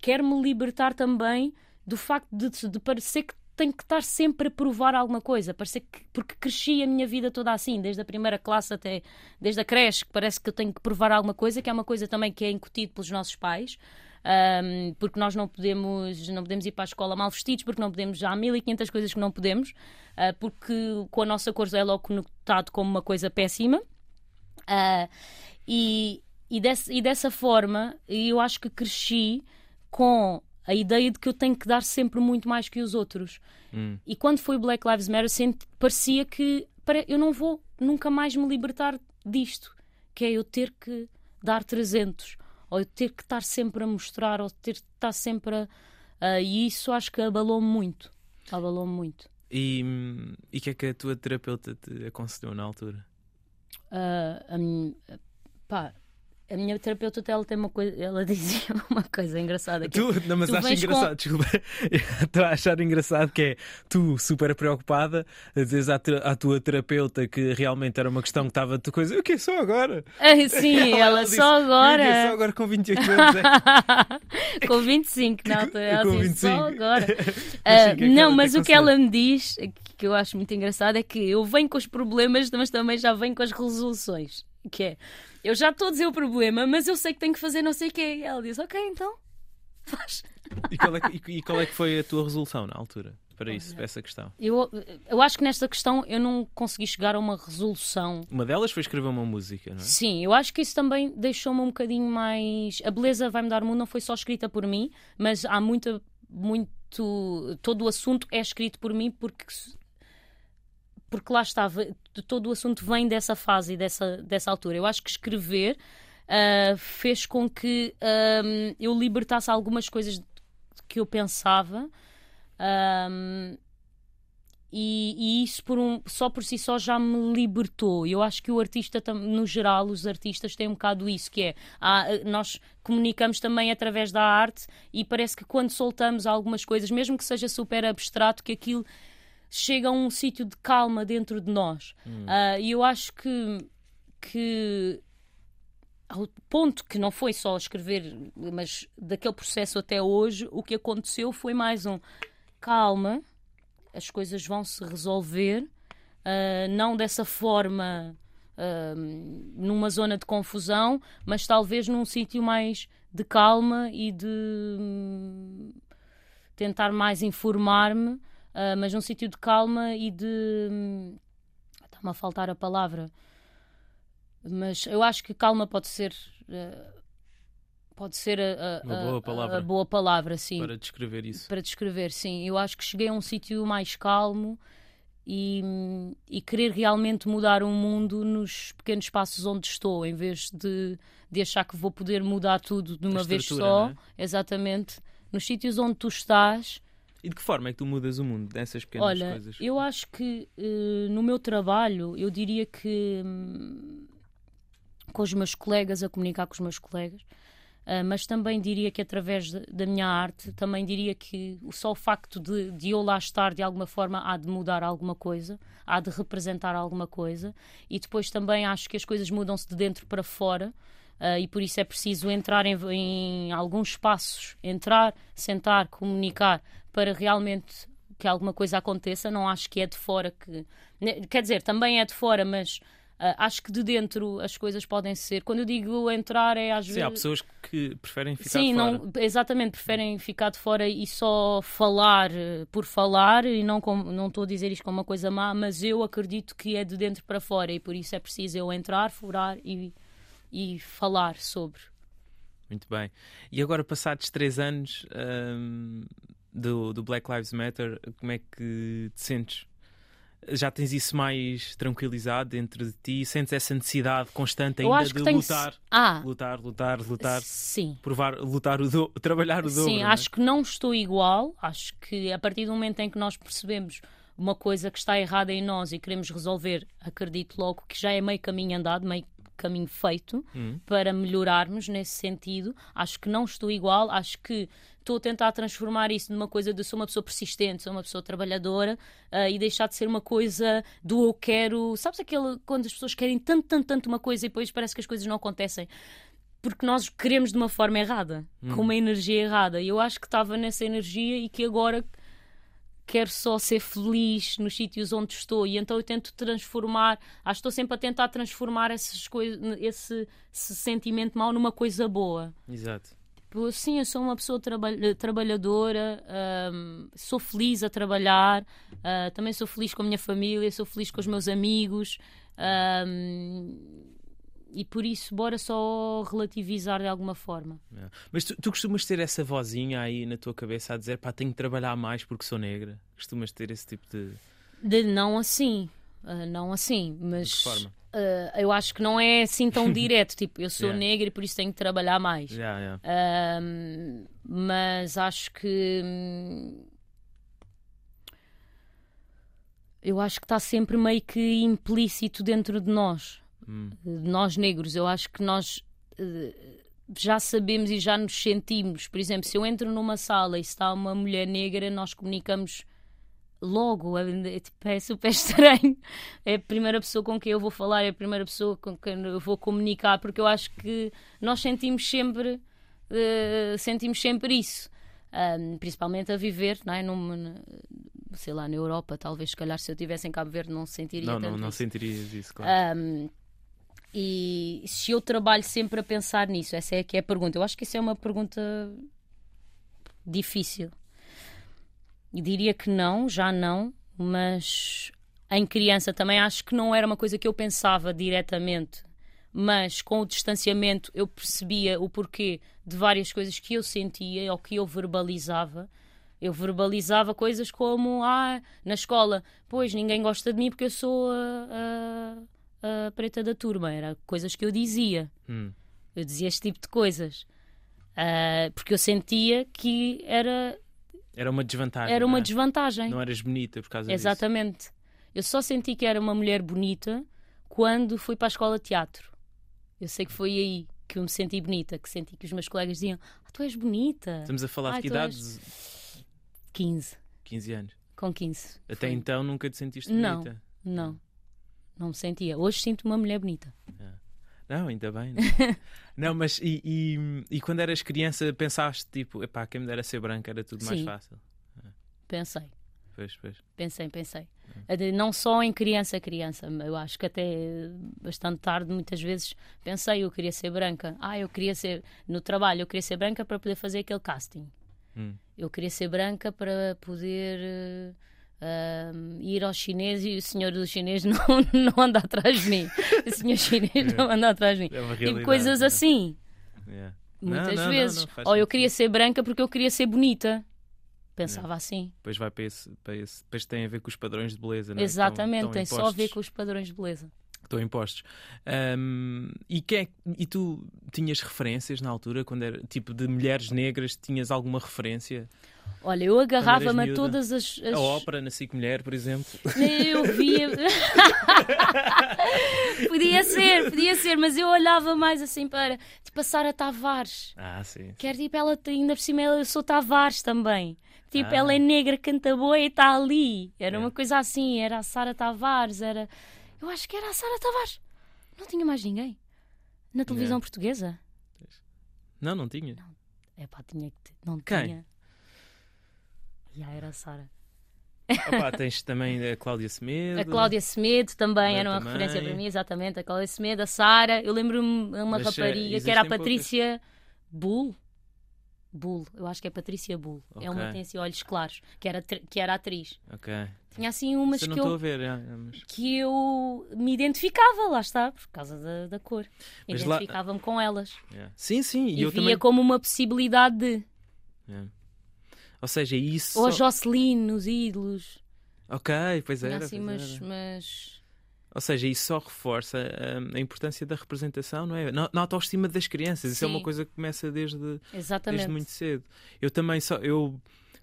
quero-me libertar também do facto de, de parecer que tenho que estar sempre a provar alguma coisa, parecer que, porque cresci a minha vida toda assim, desde a primeira classe até desde a creche, que parece que eu tenho que provar alguma coisa, que é uma coisa também que é incutido pelos nossos pais. Ahm, porque nós não podemos, não podemos ir para a escola mal vestidos, porque não podemos, já há 1500 coisas que não podemos, ah, porque com a nossa cor é logo conotado como uma coisa péssima. Ah, e, e, desse- e dessa forma, eu acho que cresci com a ideia de que eu tenho que dar sempre muito mais que os outros. Hum. E quando foi Black Lives Matter, senti- parecia que pare- eu não vou nunca mais me libertar disto, que é eu ter que dar 300, ou ter que estar sempre a mostrar, ou ter que estar sempre a. a- e isso acho que abalou-me muito. Abalou-me muito. E o que é que a tua terapeuta te aconselhou na altura? Ah, a, minha, pá, a minha terapeuta ela tem uma coisa, ela dizia uma coisa engraçada que é, Tu, não, mas tu acho engraçado, desculpa, estou a achar engraçado que é tu super preocupada, dizeres à, à tua terapeuta que realmente era uma questão que estava de coisa, o que só agora? Ah, sim, ela, disse, só "O quê? agora. Só agora com 28 anos. É? com 25 na altura. Ela Com disse, só 25. agora. Mas sim, Ah, é que não, ela mas o que ela me diz, que eu acho muito engraçado, é que eu venho com os problemas, mas também já venho com as resoluções. Que é, eu já estou a dizer o problema, mas eu sei que tenho que fazer não sei o quê. E ela diz, ok, então, faz. E qual, é que, e qual é que foi a tua resolução na altura para isso, para essa questão? Eu, eu acho que nesta questão eu não consegui chegar a uma resolução. Uma delas foi escrever uma música, não é? Sim, eu acho que isso também deixou-me um bocadinho mais. A beleza vai mudar o mundo não foi só escrita por mim, mas há muita, muito. Todo o assunto é escrito por mim porque. Porque lá estava, todo o assunto vem dessa fase e dessa, dessa altura. Eu acho que escrever ah, fez com que ahm, eu libertasse algumas coisas que eu pensava. ahm, e, e isso por um, só por si só já me libertou. Eu acho que o artista, no geral, os artistas têm um bocado isso, que é há, eh, nós comunicamos também através da arte e parece que quando soltamos algumas coisas, mesmo que seja super abstrato, que aquilo chega a um sítio de calma dentro de nós. Ah, E eu acho que, que ao ponto que não foi só escrever, mas daquele processo até hoje, o que aconteceu foi mais um calma, as coisas vão se resolver, ah, não dessa forma ah, numa zona de confusão, mas talvez num sítio mais de calma e de tentar mais informar-me, uh, mas num sítio de calma e de. Hum, Está-me a faltar a palavra. Mas eu acho que calma pode ser. Uh, pode ser a, a, Uma boa palavra. a boa palavra, sim. Para descrever isso. Para descrever, sim. Eu acho que cheguei a um sítio mais calmo e, e querer realmente mudar o mundo nos pequenos passos onde estou, em vez de, de achar que vou poder mudar tudo de uma A vez só. não é? Exatamente. Nos sítios onde tu estás, E de que forma é que tu mudas o mundo dessas pequenas olha, coisas? eu acho que eh, no meu trabalho, eu diria que hum, com os meus colegas, a comunicar com os meus colegas, ah, mas também diria que através de- da minha arte, também diria que o só o facto de, de eu lá estar de alguma forma há de mudar alguma coisa, há de representar alguma coisa, e depois também acho que as coisas mudam-se de dentro para fora. Ah, e por isso é preciso entrar em, em alguns espaços, entrar, sentar, comunicar para realmente que alguma coisa aconteça. Não acho que é de fora que. ne- Quer dizer, também é de fora, mas ah, acho que de dentro as coisas podem ser. Quando eu digo entrar, é às Sim, vezes. há pessoas que preferem ficar Sim, de fora. não, exatamente, preferem ficar de fora e só falar eh, por falar, e não com- não estou a dizer isto como uma coisa má, mas eu acredito que é de dentro para fora e por isso é preciso eu entrar, furar e, e falar sobre. Muito bem. E agora, passados três anos hum, do, do Black Lives Matter, como é que te sentes? Já tens isso mais tranquilizado dentro de ti? Sentes essa necessidade constante ainda de lutar, Ah, lutar, lutar, lutar, sim. provar, lutar o do, trabalhar o dobro? Sim, é? acho que não estou igual. Acho que a partir do momento em que nós percebemos uma coisa que está errada em nós e queremos resolver, acredito logo que já é meio caminho andado, meio caminho feito Hum. para melhorarmos nesse sentido. Acho que não estou igual, acho que estou a tentar transformar isso numa coisa de sou uma pessoa persistente, sou uma pessoa trabalhadora ah, e deixar de ser uma coisa do eu quero. Sabes aquele quando as pessoas querem tanto, tanto, tanto uma coisa e depois parece que as coisas não acontecem? Porque nós queremos de uma forma errada, com uma energia errada. E eu acho que estava nessa energia e que agora quero só ser feliz nos sítios onde estou e então eu tento transformar, acho que estou sempre a tentar transformar essas coisas, esse, esse sentimento mau numa coisa boa. Exato. Tipo, Sim, eu sou uma pessoa traba- trabalhadora, hum, sou feliz a trabalhar, ah, também sou feliz com a minha família, sou feliz com os meus amigos. hum, e por isso, bora só relativizar de alguma forma. É. Mas tu, tu costumas ter essa vozinha aí na tua cabeça a dizer pá, tenho que trabalhar mais porque sou negra? Costumas ter esse tipo de. De, não assim, ah, não assim, De mas que forma? ah, eu acho que não é assim tão direto. Tipo, eu sou Yeah. negra e por isso tenho que trabalhar mais. Já, já. Ahm, mas acho que hum, eu acho que está sempre meio que implícito dentro de nós, Hum. de nós negros. Eu acho que nós eh, já sabemos e já nos sentimos. Por exemplo, se eu entro numa sala e está uma mulher negra, nós comunicamos logo. É, é, tipo, é super estranho. É a primeira pessoa com quem eu vou falar, é a primeira pessoa com quem eu vou comunicar, porque eu acho que nós sentimos sempre, eh, sentimos sempre isso. Ahm, principalmente a viver, não é? Num- sei lá, na Europa, talvez, se calhar, se eu estivesse em Cabo Verde, não sentiria Não, tanto não, não isso. sentirias isso, claro. Um, e se eu trabalho sempre a pensar nisso, essa é que é a pergunta. Eu acho que isso é uma pergunta difícil. E diria que não, já não, mas em criança também acho que não era uma coisa que eu pensava diretamente. Mas com o distanciamento eu percebia o porquê de várias coisas que eu sentia ou que eu verbalizava. Eu verbalizava coisas como, ah, na escola, pois ninguém gosta de mim porque eu sou a, a- a preta da turma. Era coisas que eu dizia. Hum. Eu dizia este tipo de coisas. Ah, porque eu sentia que era, Era uma desvantagem. era não uma é? desvantagem. Não eras bonita por causa disso. Exatamente. Eu só senti que era uma mulher bonita quando fui para a escola de teatro. Eu sei que foi aí que eu me senti bonita, que senti que os meus colegas diziam: Ah, tu és bonita. Estamos a falar Ai, de que tu és- idades? 15. 15 anos. Com 15. Até Foi. então nunca te sentiste Não. bonita. Não. Não me sentia. Hoje sinto uma mulher bonita. Não, ainda bem. Não, não mas e, e, e quando eras criança pensaste tipo, epá, quem me dera ser branca era tudo mais Sim. fácil. Pensei. Pois, pois. Pensei, pensei. De- Não só em criança criança, eu acho que até bastante tarde, muitas vezes, pensei eu queria ser branca. Ah, eu queria ser, no trabalho, eu queria ser branca para poder fazer aquele casting. Hum. Eu queria ser branca para poder ahm, ir ao chinês e o senhor do chinês não, não anda atrás de mim. O senhor chinês não anda atrás de mim. É realidade, coisas né? assim, Yeah. Não, muitas não, não, vezes. não, Ou eu queria ser branca porque eu queria ser bonita. Pensava assim. Depois vai para esse, para esse. Depois tem a ver com os padrões de beleza, não é? Exatamente, tem estão só a ver impostos. com os padrões de beleza. Estão impostos. Ahm, e, quem é e tu tinhas referências na altura, quando era tipo de mulheres negras, tinhas alguma referência? Olha, eu agarrava-me a todas as. as... A ópera na SIC Mulher, por exemplo. Eu via. podia ser, podia ser, mas eu olhava mais assim para. Tipo a Sara Tavares. Ah, sim. Quer tipo, ela ainda por cima eu sou Tavares também. Tipo, Ah. ela é negra, canta boa e está ali. Era É. uma coisa assim, era a Sara Tavares, era. Eu acho que era a Sara Tavares. Não tinha mais ninguém. Na televisão portuguesa. Não, não tinha. É pá, tinha que. Não Quem? tinha. Já era a Sara. Opa, tens também a Cláudia Semedo. A Cláudia Semedo também era uma também. referência para mim, exatamente. A Cláudia Semedo, a Sara. Eu lembro-me de uma Mas, eh, rapariga que era a existem Patrícia Bull. Bull, eu acho que é Patrícia Bull. É uma que tem assim olhos claros, que era, que era atriz. Ok. Tinha assim umas que eu, ver. é, é, mas- que eu me identificava, lá está, por causa da, da cor. Mas lá- Identificava-me com elas. yeah. Sim, sim. E, E, eu via também. como uma possibilidade de. Yeah. Ou seja, isso. Ou a Jocelyn nos ídolos. Ok, pois Tinha era. assim pois umas, era. umas- Ou seja, isso só reforça hum, a importância da representação, não é? Na, na autoestima das crianças. Isso é uma Sim. coisa que começa desde, Exatamente. desde muito cedo. Eu também só. Eu,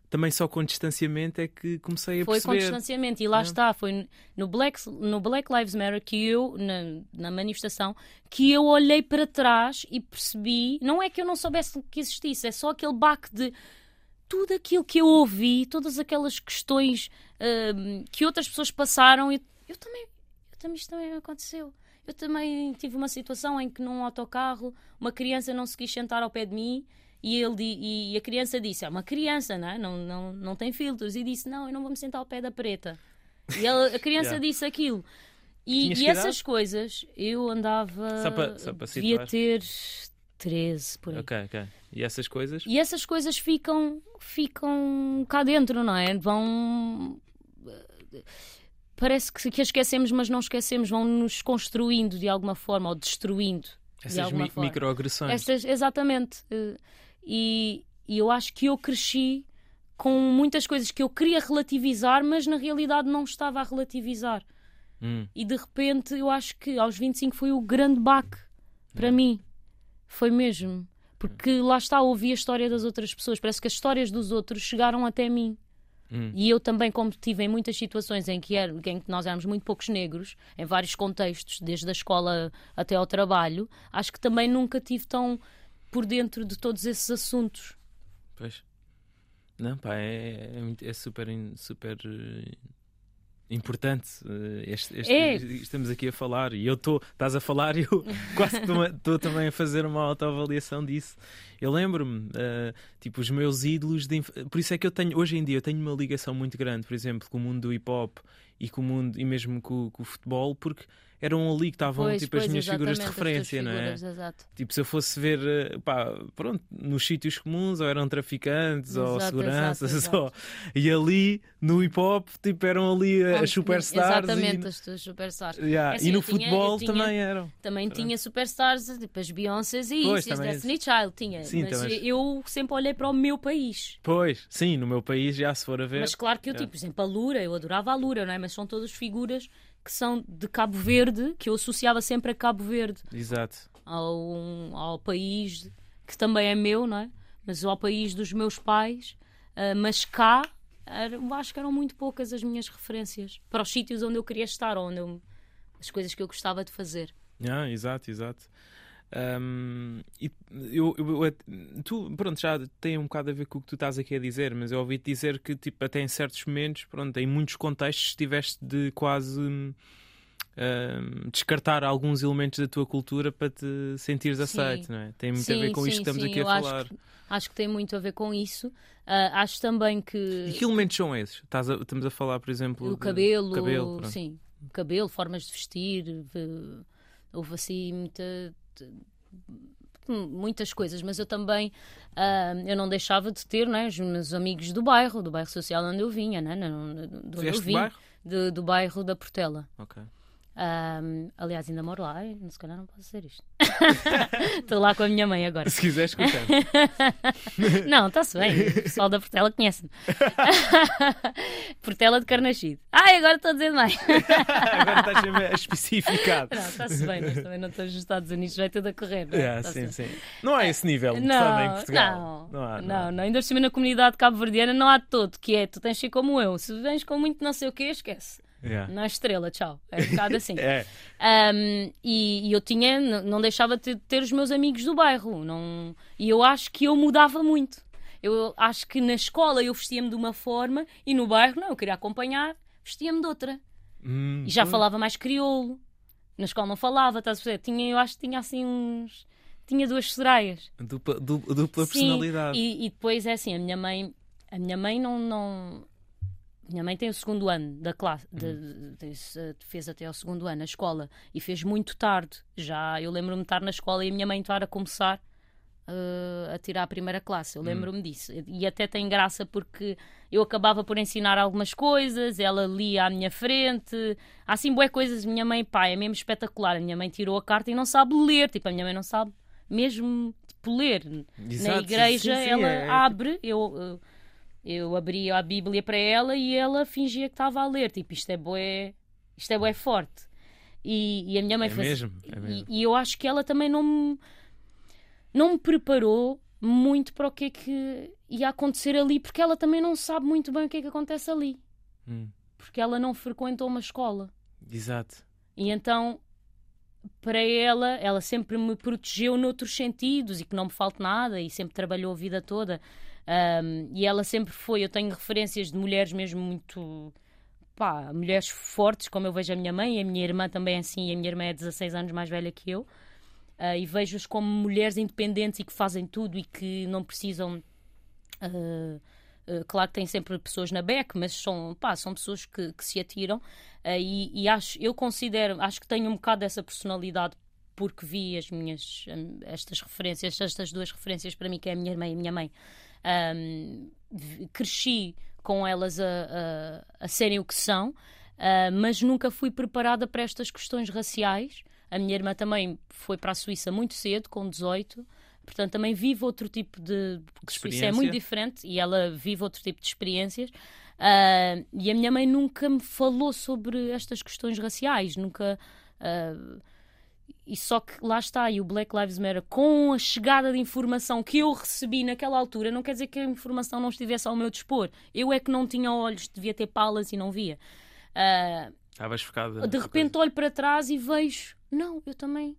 também só com distanciamento é que comecei a Foi com perceber. distanciamento e lá É. está, foi no Black, no Black Lives Matter que eu, na, na manifestação, que eu olhei para trás e percebi, não é que eu não soubesse que existisse, é só aquele baque de tudo aquilo que eu ouvi, todas aquelas questões hum, que outras pessoas passaram, eu, eu também, também, isto também aconteceu. Eu também tive uma situação em que num autocarro uma criança não se quis sentar ao pé de mim e, ele, e a criança disse, é uma criança, não, é? não, não, não tem filtros, e disse, não, eu não vou me sentar ao pé da preta. E ele- a criança Yeah. disse aquilo. E, e essas coisas, eu andava. Só para- só para devia ter 13 por aí. Ok, ok. E essas coisas? E essas coisas ficam, ficam cá dentro, não é? Vão. Parece que, que as esquecemos, mas não esquecemos, vão nos construindo de alguma forma ou destruindo de Essas alguma mi forma. microagressões. Estas, exatamente. Eh, E, e eu acho que eu cresci com muitas coisas que eu queria relativizar, mas na realidade não estava a relativizar. Hum, E de repente eu acho que aos 25 foi o grande baque para mim. Foi mesmo. Porque lá está, ouvi a história das outras pessoas. Parece que as histórias dos outros chegaram até mim. Hum. E eu também, como tive em muitas situações em que, era, em que nós éramos muito poucos negros, em vários contextos, desde a escola até ao trabalho, acho que também nunca tive tão por dentro de todos esses assuntos. Pois. Não, pá, é, é, é super, super eh, importante. eh, este- este- É. Estamos aqui a falar e eu estou, estás a falar e eu quase estou também a fazer uma autoavaliação disso. Eu lembro-me, eh, tipo, os meus ídolos, de inf- por isso é que eu tenho, hoje em dia, eu tenho uma ligação muito grande, por exemplo, com o mundo do hip hop e com o mundo, e mesmo com, com o futebol, porque eram ali que estavam Pois, tipo, as pois, minhas figuras de as referência, não é? figuras, exato. Tipo, se eu fosse ver, eh, pá, pronto, nos sítios comuns, ou eram traficantes, ou Exato, seguranças, exato, ou... e ali, no hip hop, tipo, eram ali eh, as superstars. Exatamente, e... as tuas superstars. Yeah, assim, e no futebol tinha- também eram. Também tinha superstars, tipo as Beyoncés e Pois, isso, as Destiny Child, tinha. Sim, mas também. eu sempre olhei para o meu país. Pois, sim, no meu país, já se for a ver. Mas claro que eu, É. tipo, por exemplo, a Lura, eu adorava a Lura, não é? Mas são todas figuras que são de Cabo Verde, que eu associava sempre a Cabo Verde, Exato. ao, ao país que também é meu, não é? Mas ao país dos meus pais. Ah, mas cá, eu acho que eram muito poucas as minhas referências para os sítios onde eu queria estar, onde eu- as coisas que eu gostava de fazer. Ah, exato, exato. Ahm, e eu, eu- eu- tu, pronto, já tem um bocado a ver com o que tu estás aqui a dizer, mas eu ouvi-te dizer que, tipo, até em certos momentos, pronto, em muitos contextos, tiveste de quase ahm, descartar alguns elementos da tua cultura para te sentires aceito, não é? Tem muito a Sim, ver com isto sim, que estamos sim, aqui a eu acho falar. que- Acho que tem muito a ver com isso. Ah, acho também que. E que elementos são esses? A- estamos a falar, por exemplo, O de- cabelo, cabelo pronto. sim. Cabelo, formas de vestir. de- Houve assim muita. Muitas coisas, mas eu também uh, eu não deixava de ter né, os meus amigos do bairro, do bairro social onde eu vinha, né, do, bairro? De, do bairro da Portela. Ok. Um, aliás, ainda moro lá, se calhar não posso dizer isto. Estou lá com a minha mãe agora. Se quiseres escutar. não, está-se bem. O pessoal da Portela conhece-me. Portela de Carnaxide. Ai, agora estou a dizer mais. agora estás a especificar. Não, está-se bem, mas também não estou nos Estados Unidos, vai tudo a correr. Não, yeah, sim, sim. não há esse nível de não, em Portugal. Não, não, há, não, não, não. Ainda por cima na comunidade cabo-verdiana não há todo, que é tu tens de ser como eu. Se vens com muito não sei o quê, esquece. Yeah. Não é estrela, tchau. É um bocado assim. é. Um, e, e, eu tinha, não deixava de ter os meus amigos do bairro. Não, e eu acho que eu mudava muito. Eu acho que na escola eu vestia-me de uma forma e no bairro, não, eu queria acompanhar, vestia-me de outra. Hum, e já falava mais crioulo. Na escola não falava, estás a perceber? Tinha, eu acho que tinha assim uns. Tinha duas seraias. Dupla, dupla, dupla Sim, personalidade. E, e depois é assim, a minha mãe. A minha mãe não, não minha mãe tem o segundo ano da classe, de, Uhum. de, de, fez até o segundo ano a escola e fez muito tarde. Já eu lembro-me de estar na escola e a minha mãe estar a começar uh, a tirar a primeira classe. Eu Hum. lembro-me disso. E até tem graça porque eu acabava por ensinar algumas coisas, ela lia à minha frente. Há assim boas coisas. Minha mãe, pai, é mesmo espetacular. A minha mãe tirou a carta e não sabe ler. Tipo, a minha mãe não sabe mesmo tipo, ler. Exato, na igreja sim, sim, ela é- abre, eu. uh, eu abria a Bíblia para ela e ela fingia que estava a ler. Tipo, isto é bué, isto é bué forte. E, e a minha mãe É fazia- mesmo, é e- mesmo. E, eu acho que ela também não me, não me preparou muito para o que é que ia acontecer ali, porque ela também não sabe muito bem o que é que acontece ali. Hum, Porque ela não frequentou uma escola. Exato. E então, para ela, ela sempre me protegeu noutros sentidos e que não me falte nada e sempre trabalhou a vida toda. Um, e ela sempre foi. Eu tenho referências de mulheres mesmo muito. pá, mulheres fortes, como eu vejo a minha mãe, e a minha irmã também é assim, e a minha irmã é 16 anos mais velha que eu. Uh, e vejo-as como mulheres independentes e que fazem tudo e que não precisam. uh, claro que tem sempre pessoas na beca, mas são, pá, são pessoas que, que se atiram e, e acho, eu considero, acho que tenho um bocado dessa personalidade porque vi as minhas, estas referências, estas duas referências para mim, que é a minha irmã e a minha mãe. Um, cresci com elas a, a, a, serem o que são, uh, mas nunca fui preparada para estas questões raciais. A minha irmã também foi para a Suíça muito cedo, com 18 portanto também vive outro tipo de, isso é muito diferente e ela vive outro tipo de experiências. Uh, e a minha mãe nunca me falou sobre estas questões raciais nunca uh, e só que lá está e o Black Lives Matter com a chegada de informação que eu recebi naquela altura não quer dizer que a informação não estivesse ao meu dispor eu é que não tinha olhos devia ter palas e não via uh, estavas focada de repente olho para trás e vejo não eu também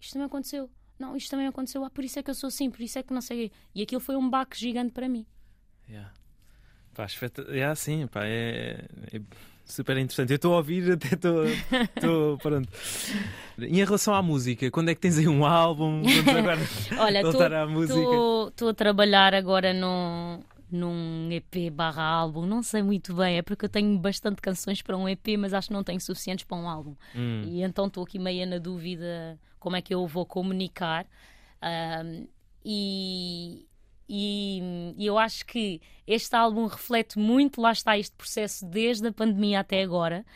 isto também aconteceu não, isto também aconteceu, ah, por isso é que eu sou assim, por isso é que não sei. E aquilo foi um baque gigante para mim. Yeah. Pá, é assim, pá, é, é, super interessante. Eu estou a ouvir, até estou. pronto. Em relação à música, quando é que tens aí um álbum? Vamos agora Olha. Estou a trabalhar agora num, num EP barra álbum, não sei muito bem, é porque eu tenho bastante canções para um EP, mas acho que não tenho suficientes para um álbum. Hum. E então estou aqui meio na dúvida como é que eu vou comunicar. Um, e, e, e, eu acho que este álbum reflete muito, lá está, este processo desde a pandemia até agora.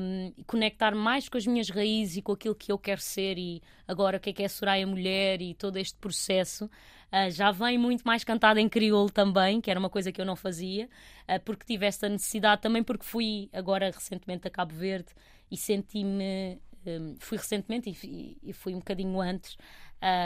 Um, conectar mais com as minhas raízes e com aquilo que eu quero ser e agora o que é que é Soraya Mulher e todo este processo. Uh, já vem muito mais cantado em crioulo também, que era uma coisa que eu não fazia, uh, porque tive esta necessidade também, porque fui agora recentemente a Cabo Verde e senti-me. Um, fui recentemente e, e, fui um bocadinho antes.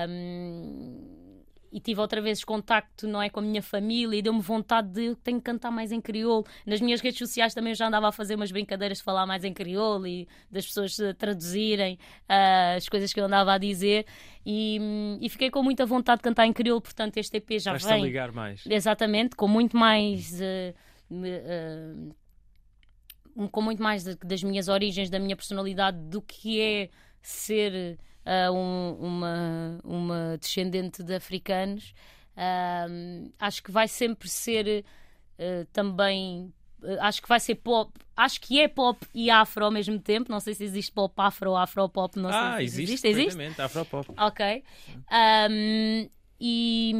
Um, e tive outra vez contacto, não é, com a minha família e deu-me vontade de tenho que cantar mais em crioulo. Nas minhas redes sociais também eu já andava a fazer umas brincadeiras de falar mais em crioulo e das pessoas traduzirem uh, as coisas que eu andava a dizer e, e, fiquei com muita vontade de cantar em crioulo, portanto este EP já Vais vem. a ligar mais. Exatamente, com muito mais... Uh, uh, com muito mais de, das minhas origens, da minha personalidade, do que é ser uh, um, uma, uma descendente de africanos. Uh, acho que vai sempre ser uh, também eh, acho que vai ser pop, acho que é pop e afro ao mesmo tempo. Não sei se existe pop afro ou afro pop, não ah, sei se existe. Existe? existe? Afro pop. Ok. Um, e.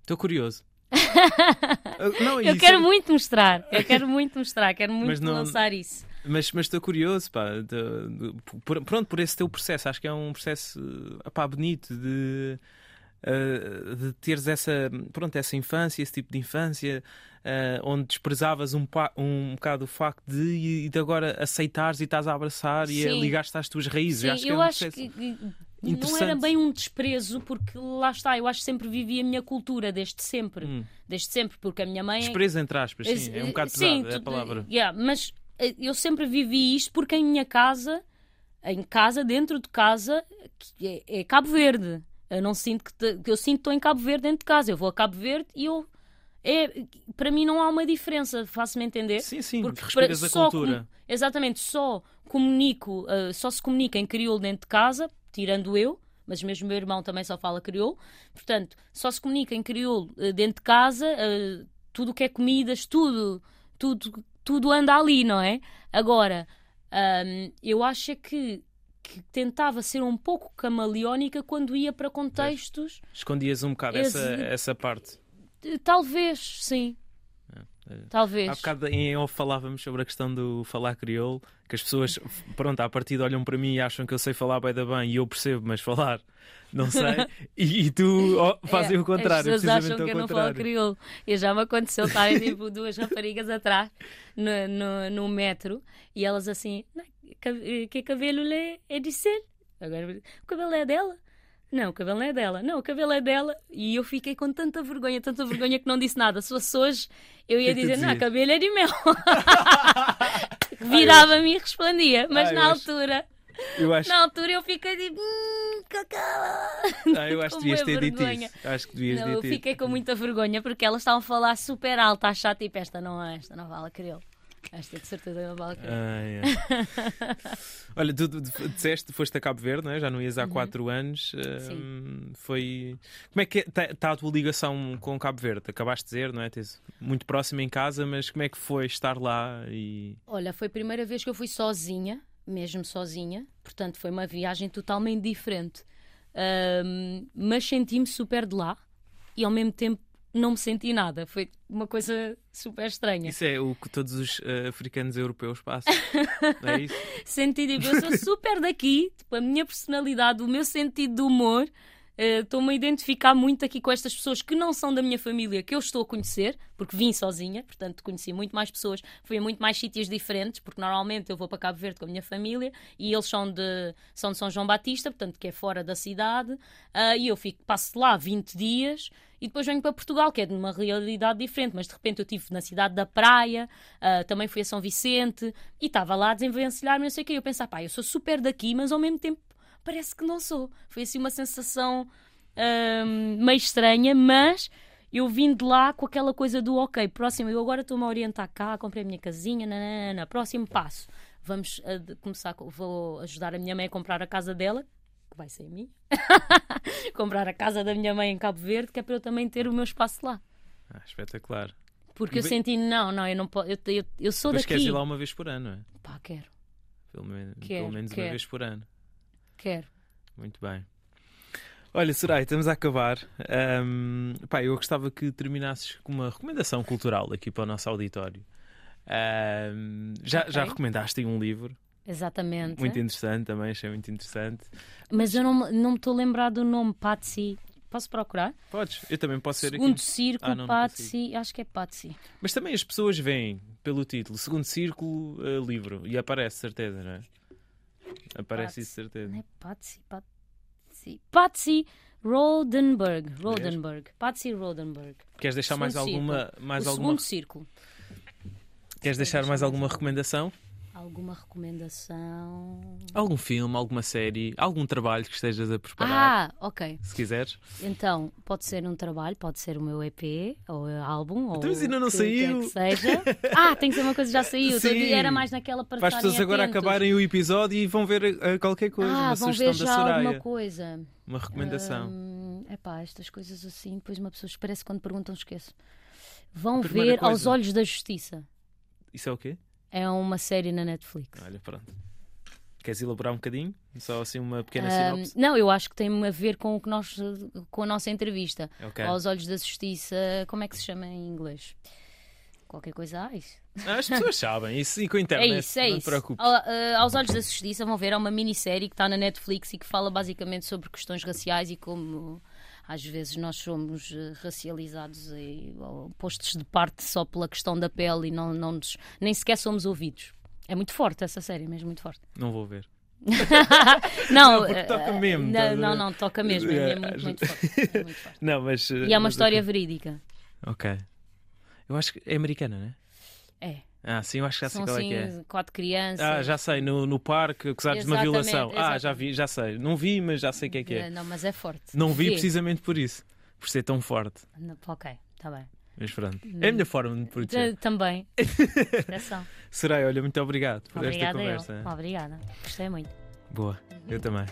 Estou curioso. não, eu quero é... muito mostrar, eu quero muito mostrar, quero muito não... lançar isso. Mas, mas estou curioso, pá, de, de, por, pronto, por esse teu processo. Acho que é um processo pá, bonito de, uh, de teres essa, pronto, essa infância, esse tipo de infância, uh, onde desprezavas um, um bocado o facto de, de agora aceitares e estás a abraçar Sim. e a ligar-te às tuas raízes. Sim, acho eu é um acho que não era bem um desprezo, porque lá está, eu acho que sempre vivi a minha cultura, desde sempre. Hum. Desde sempre, porque a minha mãe. É desprezo, entre aspas, sim, é um bocado sim, pesado, é a palavra. Yeah, mas eu sempre vivi isto porque em minha casa, em casa, dentro de casa, é, é Cabo Verde. Eu não sinto que, te, eu sinto que estou em Cabo Verde dentro de casa. Eu vou a Cabo Verde e eu é, para mim não há uma diferença, faço-me entender. Sim, sim, porque respeitas a cultura. Com, exatamente, só comunico, uh, só se comunica em crioulo dentro de casa, tirando eu, mas mesmo meu irmão também só fala crioulo. Portanto, só se comunica em crioulo uh, dentro de casa, uh, tudo o que é comidas, tudo, tudo tudo anda ali, não é? Agora, um, eu acho é que, que, tentava ser um pouco camaleónica quando ia para contextos. Escondias um bocado essa, essa parte. Talvez, sim. É. Talvez. Há bocado em off falávamos sobre a questão do falar crioulo, que as pessoas, pronto, à partida olham para mim e acham que eu sei falar bem da bem e eu percebo, mas falar não sei, e, e tu oh, fazem é, o contrário. As pessoas acham que eu não falo crioulo. E já me aconteceu estarem tipo duas raparigas atrás no, no, no metro e elas assim, que cabelo é, é de ser? Agora, o cabelo é dela? Não, o cabelo não é dela. Não, o cabelo é dela. E eu fiquei com tanta vergonha, tanta vergonha que não disse nada. Se fosse hoje, eu ia que dizer, não, o cabelo é de mel. Virava-me e respondia. Mas Ai, na altura, Acho... Na altura eu fiquei tipo. Hum, ah, eu acho que devias ter dito isso. Acho que devias não, eu fiquei com muita vergonha porque elas estavam a falar super alto, a chata, tipo, esta não é, esta não vale crioulo. Esta de certeza vale crioulo. Ah, yeah. Olha, tu, tu, tu disseste, foste a Cabo Verde, não é? já não ias há 4 uhum. anos. Sim. foi. Como é que está é, tá a tua ligação com Cabo Verde? Acabaste de dizer, não é? Tens muito próximo em casa, mas como é que foi estar lá? E... Olha, foi a primeira vez que eu fui sozinha mesmo sozinha, portanto foi uma viagem totalmente diferente. Um, mas senti-me super de lá e ao mesmo tempo não me senti nada. Foi uma coisa super estranha. Isso é o que todos os uh, africanos europeus passam. é isso? Senti, tipo, eu sou super daqui, tipo, a minha personalidade, o meu sentido de humor eh, estou-me a identificar muito aqui com estas pessoas que não são da minha família, que eu estou a conhecer, porque vim sozinha, portanto conheci muito mais pessoas, fui a muito mais sítios diferentes, porque normalmente eu vou para Cabo Verde com a minha família e eles são de, são de São João Batista, portanto que é fora da cidade, uh, e eu fico, passo lá 20 dias e depois venho para Portugal, que é de uma realidade diferente, mas de repente eu estive na cidade da praia, uh, também fui a São Vicente e estava lá a desenvencilhar-me, não sei o que, eu pensava, pá, eu sou super daqui, mas ao mesmo tempo parece que não sou. Foi assim uma sensação um, meio estranha, mas eu vim de lá com aquela coisa do ok, próximo, eu agora estou-me a orientar cá, comprei a minha casinha, nanana, próximo passo. Vamos uh, começar, vou ajudar a minha mãe a comprar a casa dela, que vai ser a minha. comprar a casa da minha mãe em Cabo Verde, que é para eu também ter o meu espaço lá. Ah, espetacular. Porque eu senti, não, não, eu não posso, eu, eu, eu sou Mas daqui. queres ir lá uma vez por ano, não é? Pá, quero. Pelo, menos, quero, pelo menos quero. uma vez por ano. Quero. Muito bem. Olha, Soraya, estamos a acabar. Um, pá, eu gostava que terminasses com uma recomendação cultural aqui para o nosso auditório. Um, já, okay. já recomendaste um livro. Exatamente. Muito interessante também, achei muito interessante. Mas eu não, não me estou a lembrar do nome Patsy. Posso procurar? Podes, eu também posso ser Segundo aqui. Círculo, ah, Patsy, acho que é Patsy. Mas também as pessoas veem pelo título, Segundo Círculo, uh, livro, e aparece, certeza, não é? Aparece isso, certeza. Não é Patsy, Patsy. Patsy Rodenberg. Rodenberg. Patsy Rodenberg. Queres deixar mais alguma. Mais o alguma... segundo círculo. Queres deixar mais alguma recomendação? Alguma recomendação? Algum filme, alguma série, algum trabalho que estejas a preparar? Ah, ok. Se quiseres. Então, pode ser um trabalho, pode ser o meu EP, ou álbum, ou então, mas ainda não que, saiu. Que, seja. Ah, tem que ser uma coisa que já saiu. Sim. Era mais naquela para Para as pessoas agora acabarem o episódio e vão ver uh, qualquer coisa, ah, uma vão sugestão ver já da Soraya. alguma coisa. Uma recomendação. É hum, pá, estas coisas assim, depois uma pessoa parece que quando perguntam esqueço. Vão ver coisa. Aos Olhos da Justiça. Isso é o quê? É uma série na Netflix. Olha, pronto. Queres elaborar um bocadinho? Só assim uma pequena sinopse? não, eu acho que tem a ver com o que nós com a nossa entrevista. Ok. Aos Olhos da Justiça, como é que se chama em inglês? Qualquer coisa, ai. As pessoas sabem, isso e com a É internet. isso, é não isso. te preocupes. Ao- ah, aos Olhos da Justiça vão ver, é uma minissérie que está na Netflix e que fala basicamente sobre questões raciais e como às vezes nós somos eh, racializados e ou postos de parte só pela questão da pele e não, não nos- nem sequer somos ouvidos. É muito forte essa série, mesmo muito forte. Não vou ver. Não, porque eh, toca mesmo, Não, não, não, toca mesmo. É, muito, muito forte. É muito forte. Não, mas. E é uma mas história verídica. Ok. Eu acho que é americana, não é? É. Ah, sim, eu acho que já sei São qual é assim que é. quatro crianças. Ah, já sei, no, no parque, acusados de uma violação. Ah, já vi, já sei. Não vi, mas já sei o que é que é. Não, mas é forte. Não vi Vê. precisamente por isso. Por ser tão forte. Não, Ok, está bem. Mas pronto. É a minha forma de proteger. Ta- Também. Proteção. Soraya, olha, muito obrigado por esta Obrigada eu. conversa. Obrigada. Gostei muito. Boa, eu também.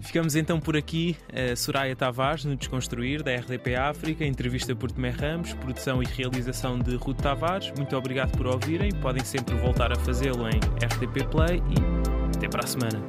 Ficamos então por aqui. A Soraya Tavares no Desconstruir, da RDP África, entrevista por Tomé Ramos, produção e realização de Ruth Tavares. Muito obrigado por ouvirem. Podem sempre voltar a fazê-lo em RTP Play e até para a semana.